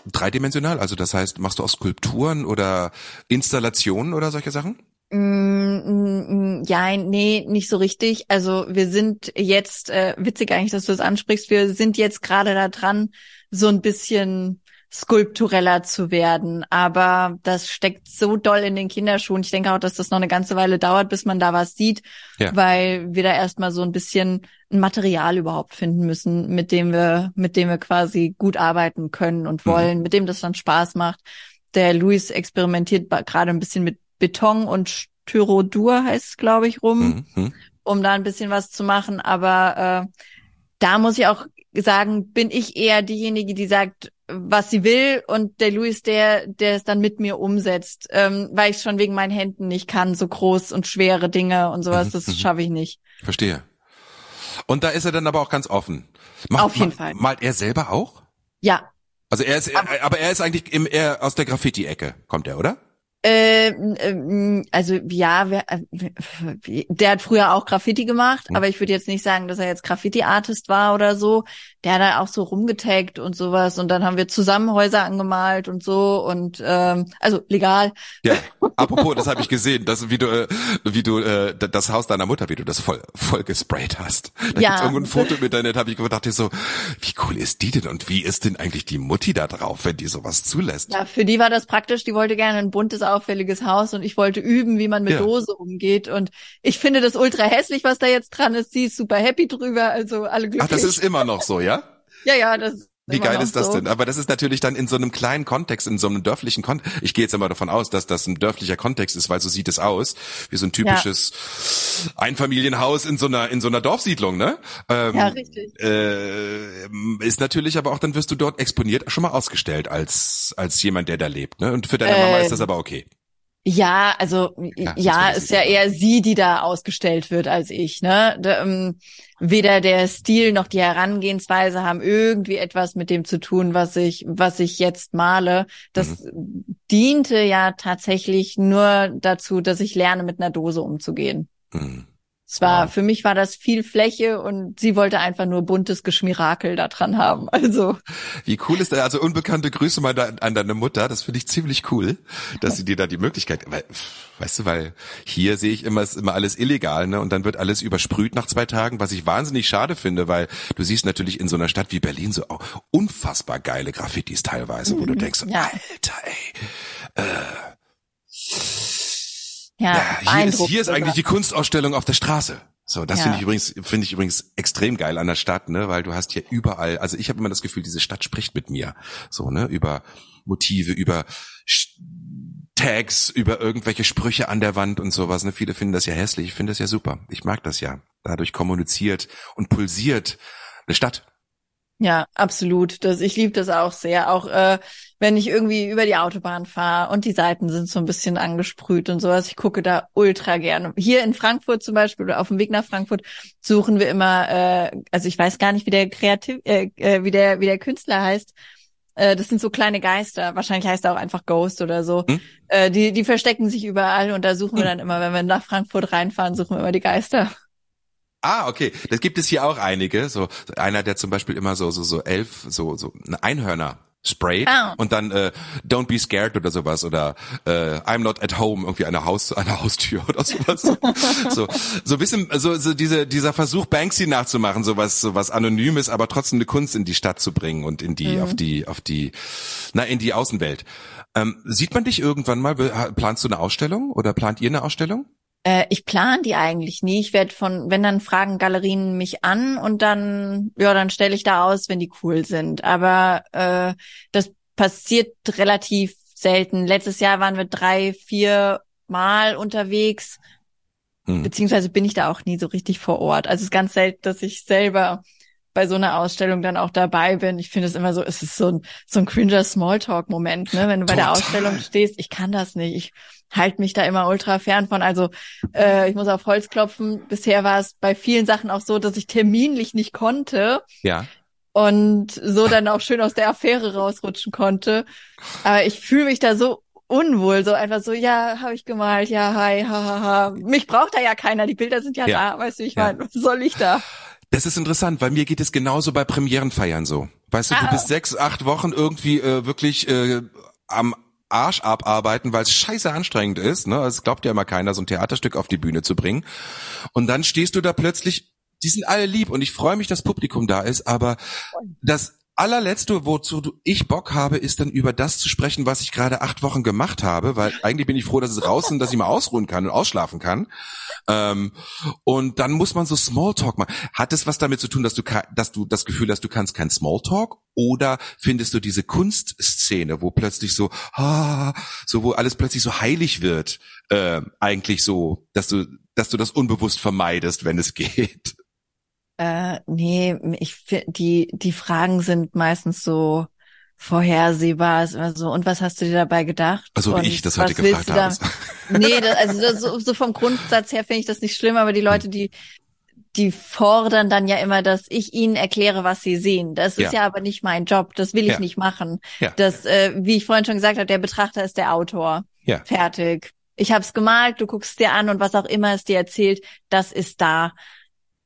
dreidimensional? Also das heißt, machst du auch Skulpturen oder Installationen oder solche Sachen? Mm, mm, ja, nee, nicht so richtig. Also wir sind jetzt, äh, witzig eigentlich, dass du das ansprichst, wir sind jetzt gerade da dran, so ein bisschen skulptureller zu werden. Aber das steckt so doll in den Kinderschuhen. Ich denke auch, dass das noch eine ganze Weile dauert, bis man da was sieht, ja. weil wir da erstmal so ein bisschen ein Material überhaupt finden müssen, mit dem wir, mit dem wir quasi gut arbeiten können und mhm. wollen, mhm. mit dem das dann Spaß macht. Der Luis experimentiert gerade ein bisschen mit Beton und Styrodur heißt es, glaube ich, rum, mhm. um da ein bisschen was zu machen. Aber äh, da muss ich auch sagen, bin ich eher diejenige, die sagt, was sie will und der Louis der, der es dann mit mir umsetzt, ähm, weil ich schon wegen meinen Händen nicht kann, so groß und schwere Dinge und sowas, das schaffe ich nicht. Verstehe. Und da ist er dann aber auch ganz offen. Macht, Auf jeden ma- Fall. Malt er selber auch? Ja, Also er ist, er, aber er ist eigentlich im, eher aus der Graffiti-Ecke, kommt er, oder? Ähm, ähm, also ja, wer, äh, der hat früher auch Graffiti gemacht, Mhm. aber ich würde jetzt nicht sagen, dass er jetzt Graffiti-Artist war oder so. Der hat da auch so rumgetaggt und sowas und dann haben wir zusammen Häuser angemalt und so und ähm, also legal. Ja. Apropos, das habe ich gesehen, dass wie du, äh, wie du äh, das Haus deiner Mutter, wie du das voll, voll gesprayt hast. Da Ja. gibt's irgendwo ein Foto im Internet, habe ich gedacht, ich so, wie cool ist die denn und wie ist denn eigentlich die Mutti da drauf, wenn die sowas zulässt? Ja, für die war das praktisch. Die wollte gerne ein buntes, auffälliges Haus und ich wollte üben, wie man mit Ja. Dose umgeht. Und ich finde das ultra hässlich, was da jetzt dran ist. Sie ist super happy drüber, also alle glücklich. Ach, das ist immer noch so, ja? ja, ja, das. Wie geil ist das so. denn? Aber das ist natürlich dann in so einem kleinen Kontext, in so einem dörflichen Kontext. Ich gehe jetzt immer davon aus, dass das ein dörflicher Kontext ist, weil so sieht es aus, wie so ein typisches Einfamilienhaus in so einer in so einer Dorfsiedlung, ne? Ähm, Ja, richtig. äh, ist natürlich aber auch, dann wirst du dort exponiert, schon mal ausgestellt als als jemand, der da lebt, ne? Und für deine Mama Ähm, ist das aber okay. Ja, also Ja, ja, ist ja eher sie, die da ausgestellt wird als ich. Ne? Da, ähm, weder der Stil noch die Herangehensweise haben irgendwie etwas mit dem zu tun, was ich, was ich jetzt male. Das diente ja tatsächlich nur dazu, dass ich lerne, mit einer Dose umzugehen. Hm. Es war, Wow. für mich war das viel Fläche und sie wollte einfach nur buntes Geschmirakel da dran haben. Also, Wie cool ist der, also unbekannte Grüße mal da, an deine Mutter, das finde ich ziemlich cool, dass sie dir da die Möglichkeit, weil, weißt du, weil hier sehe ich immer, ist immer alles illegal, ne, und dann wird alles übersprüht nach zwei Tagen, was ich wahnsinnig schade finde, weil du siehst natürlich in so einer Stadt wie Berlin so auch unfassbar geile Graffitis teilweise, wo du denkst, so, Ja. Alter, ey, ja, ja, hier ist, hier ist eigentlich die Kunstausstellung auf der Straße. So, das Ja. finde ich übrigens, finde ich übrigens extrem geil an der Stadt, ne, weil du hast hier überall, also ich habe immer das Gefühl, diese Stadt spricht mit mir, so, ne, über Motive, über Sch- Tags, über irgendwelche Sprüche an der Wand und sowas, ne, viele finden das ja hässlich, ich finde das ja super, ich mag das ja, dadurch kommuniziert und pulsiert eine Stadt. Ja, absolut. Das, ich liebe das auch sehr. Auch äh, wenn ich irgendwie über die Autobahn fahre und die Seiten sind so ein bisschen angesprüht und sowas. Ich gucke da ultra gerne. Hier in Frankfurt zum Beispiel oder auf dem Weg nach Frankfurt suchen wir immer, äh, also ich weiß gar nicht, wie der Kreativ, äh, äh, wie der wie der Künstler heißt. Äh, das sind so kleine Geister. Wahrscheinlich heißt er auch einfach Ghost oder so. Hm? Äh, die die verstecken sich überall und da suchen wir Hm. dann immer, wenn wir nach Frankfurt reinfahren, suchen wir immer die Geister. Ah, okay. Das gibt es hier auch einige. So einer, der zum Beispiel immer so so so elf so so Einhörner sprayt Ah. und dann äh, Don't be scared oder sowas oder äh, I'm not at home irgendwie eine Haus eine Haustür oder sowas. so so ein bisschen so, so diese dieser Versuch Banksy nachzumachen, sowas sowas anonymes, aber trotzdem eine Kunst in die Stadt zu bringen und in die auf die auf die na in die Außenwelt. Ähm, sieht man dich irgendwann mal? Planst du eine Ausstellung oder plant ihr eine Ausstellung? Äh, ich plane die eigentlich nie. Ich werde von, wenn dann fragen Galerien mich an und dann, ja, dann stelle ich da aus, wenn die cool sind. Aber äh, das passiert relativ selten. Letztes Jahr waren wir drei, vier Mal unterwegs, Hm. beziehungsweise bin ich da auch nie so richtig vor Ort. Also es ist ganz selten, dass ich selber bei so einer Ausstellung dann auch dabei bin. Ich finde es immer so, es ist so ein, so ein cringer Smalltalk-Moment, ne? Wenn du bei der Total. Ausstellung stehst, ich kann das nicht. Ich halte mich da immer ultra fern von. Also äh, ich muss auf Holz klopfen. Bisher war es bei vielen Sachen auch so, dass ich terminlich nicht konnte Ja. und so dann auch schön aus der Affäre rausrutschen konnte. Aber ich fühle mich da so unwohl, so einfach so, ja, habe ich gemalt, ja, hi, ha, ha, ha. Mich braucht da ja keiner, die Bilder sind ja, Ja. da, weißt du, ich Ja. meine, was soll ich da? Das ist interessant, weil mir geht es genauso bei Premierenfeiern so. Weißt du, du Ah. bist sechs, acht Wochen irgendwie äh, wirklich äh, am Arsch abarbeiten, weil es scheiße anstrengend ist. Ne? Es glaubt ja immer keiner, so ein Theaterstück auf die Bühne zu bringen. Und dann stehst du da plötzlich, die sind alle lieb und ich freue mich, dass Publikum da ist, aber das allerletzte, wozu ich Bock habe, ist dann über das zu sprechen, was ich gerade acht Wochen gemacht habe, weil eigentlich bin ich froh, dass es raus ist dass ich mal ausruhen kann und ausschlafen kann. Ähm, und dann muss man so Smalltalk machen. Hat es was damit zu tun, dass du, dass du das Gefühl hast, du kannst kein Smalltalk? Oder findest du diese Kunstszene, wo plötzlich so, ah, so wo alles plötzlich so heilig wird, äh, eigentlich so, dass du, dass du das unbewusst vermeidest, wenn es geht? Äh, nee, ich die, die Fragen sind meistens so vorhersehbar, ist immer so, und was hast du dir dabei gedacht? Also und wie ich das heute gefragt habe. Nee, das, also das, so, so vom Grundsatz her finde ich das nicht schlimm, aber die Leute, die die fordern dann ja immer, dass ich ihnen erkläre, was sie sehen. Das ist Ja. ja aber nicht mein Job. Das will ich Ja. nicht machen. Ja. Das, äh, wie ich vorhin schon gesagt habe, der Betrachter ist der Autor. Ja. Fertig. Ich habe es gemalt, du guckst dir an und was auch immer es dir erzählt, das ist da.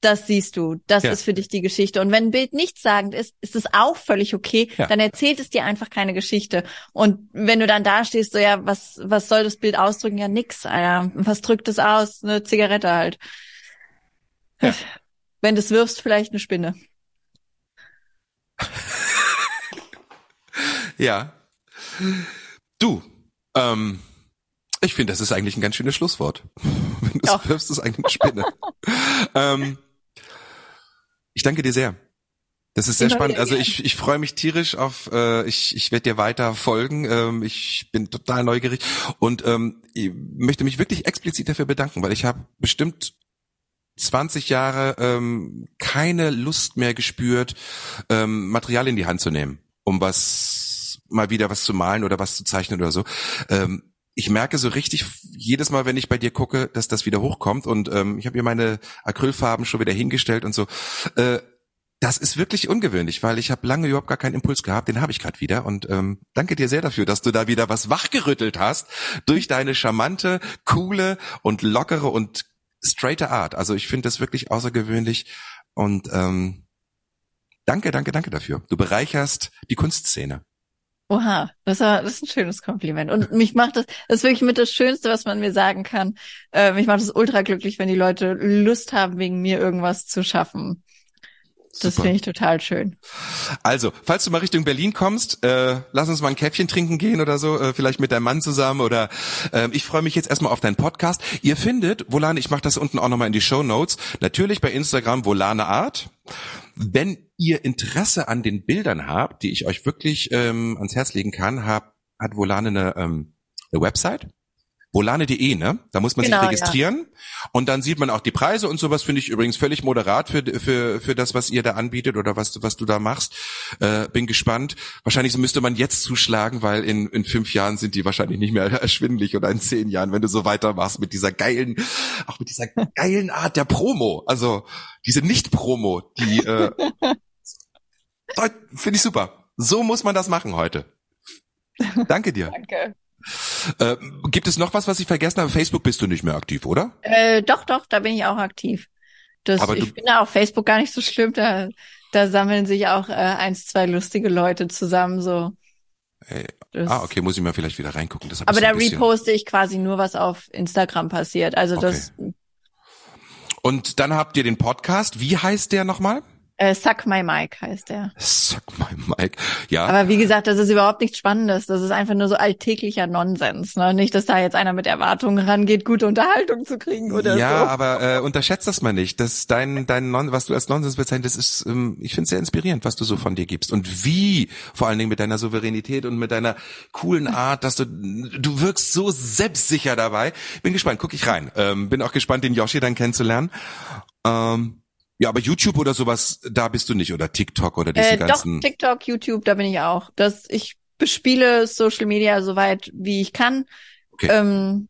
Das siehst du. Das Ja. ist für dich die Geschichte. Und wenn ein Bild nichtssagend ist, ist es auch völlig okay. Ja. Dann erzählt es dir einfach keine Geschichte. Und wenn du dann da stehst, so ja, was, was soll das Bild ausdrücken? Ja, nix, Alter. Was drückt es aus? Eine Zigarette halt. Ja. Wenn du es wirfst, vielleicht eine Spinne. Ja. Du, ähm, ich finde, das ist eigentlich ein ganz schönes Schlusswort. Wenn du es wirfst, ist eigentlich eine Spinne. ähm, ich danke dir sehr. Das ist sehr spannend. Also ich, ich freue mich tierisch auf, äh, ich, ich werde dir weiter folgen. Ähm, ich bin total neugierig und ähm, ich möchte mich wirklich explizit dafür bedanken, weil ich habe bestimmt 20 Jahre ähm, keine Lust mehr gespürt, ähm, Material in die Hand zu nehmen, um was mal wieder was zu malen oder was zu zeichnen oder so. Ähm, ich merke so richtig jedes Mal, wenn ich bei dir gucke, dass das wieder hochkommt und ähm, ich habe hier meine Acrylfarben schon wieder hingestellt und so. Äh, das ist wirklich ungewöhnlich, weil ich habe lange überhaupt gar keinen Impuls gehabt, den habe ich gerade wieder und ähm, danke dir sehr dafür, dass du da wieder was wachgerüttelt hast durch deine charmante, coole und lockere und straighte Art. Also ich finde das wirklich außergewöhnlich und ähm, danke, danke, danke dafür. Du bereicherst die Kunstszene. Oha, das, war, das ist ein schönes Kompliment. Und mich macht das, das ist wirklich mit das Schönste, was man mir sagen kann. Äh, mich macht es ultra glücklich, wenn die Leute Lust haben, wegen mir irgendwas zu schaffen. Das finde ich total schön. Also, falls du mal Richtung Berlin kommst, äh, lass uns mal ein Käffchen trinken gehen oder so, äh, vielleicht mit deinem Mann zusammen oder ähm, ich freue mich jetzt erstmal auf deinen Podcast. Ihr findet, Volane, ich mache das unten auch nochmal in die Show Notes, natürlich bei Instagram Volane Art. Wenn ihr Interesse an den Bildern habt, die ich euch wirklich ähm, ans Herz legen kann, hab, hat Volane eine, ähm, eine Website. Volane.de, ne? Da muss man Genau, sich registrieren und dann sieht man auch die Preise und sowas finde ich übrigens völlig moderat für für für das, was ihr da anbietet oder was du was du da machst. Äh, bin gespannt. Wahrscheinlich müsste man jetzt zuschlagen, weil in in fünf Jahren sind die wahrscheinlich nicht mehr erschwindlich oder in zehn Jahren, wenn du so weitermachst mit dieser geilen, auch mit dieser geilen Art der Promo. Also diese Nicht-Promo, die äh, finde ich super. So muss man das machen heute. Danke dir. Danke. Äh, gibt es noch was, was ich vergessen habe? Facebook bist du nicht mehr aktiv, oder? Äh, doch, doch, da bin ich auch aktiv. Das, Aber ich finde auf Facebook gar nicht so schlimm. Da, da sammeln sich auch äh, eins, zwei lustige Leute zusammen. So. Äh, Das, Ah, okay, muss ich mal vielleicht wieder reingucken. Das Aber da reposte ich quasi nur, was auf Instagram passiert. Also das Und dann habt ihr den Podcast. Wie heißt der nochmal? Äh, Suck My Mic heißt der. Suck my Mike. Ja. Aber wie gesagt, das ist überhaupt nichts Spannendes. Das ist einfach nur so alltäglicher Nonsens. Ne? Nicht, dass da jetzt einer mit Erwartungen rangeht, gute Unterhaltung zu kriegen oder ja, so. aber äh, unterschätzt das mal nicht. Das dein dein non, was du als Nonsens bezeichnest, das ist ähm, ich finde sehr inspirierend, was du so von dir gibst und wie vor allen Dingen mit deiner Souveränität und mit deiner coolen Art, dass du du wirkst so selbstsicher dabei. Bin gespannt, guck ich rein. Ähm, bin auch gespannt, den Yoshi dann kennenzulernen. Ähm, ja, aber YouTube oder sowas, da bist du nicht oder TikTok oder diese Äh, doch, ganzen. TikTok, YouTube, da bin ich auch. Das, ich bespiele Social Media so weit, wie ich kann. Okay. Ähm,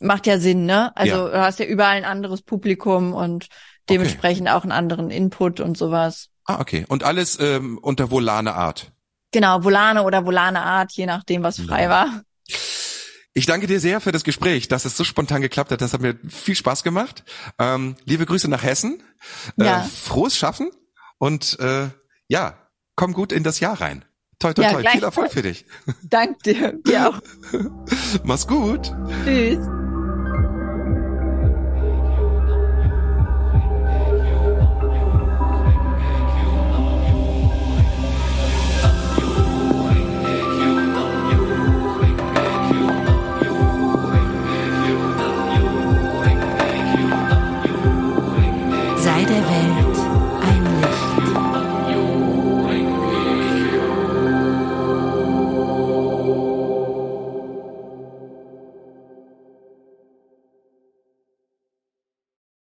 macht ja Sinn, ne? Also Ja. du hast ja überall ein anderes Publikum und dementsprechend auch einen anderen Input und sowas. ah, okay. Und alles ähm, unter Volane Art. Genau, Volane oder Volane Art, je nachdem, was frei Ja. war. Ich danke dir sehr für das Gespräch, dass es so spontan geklappt hat. Das hat mir viel Spaß gemacht. Ähm, liebe Grüße nach Hessen. Ja. Äh, frohes Schaffen und äh, ja, komm gut in das Jahr rein. Toi, toi, Ja, toi. Viel. Erfolg für dich. Dank dir, dir auch. Mach's gut. Tschüss.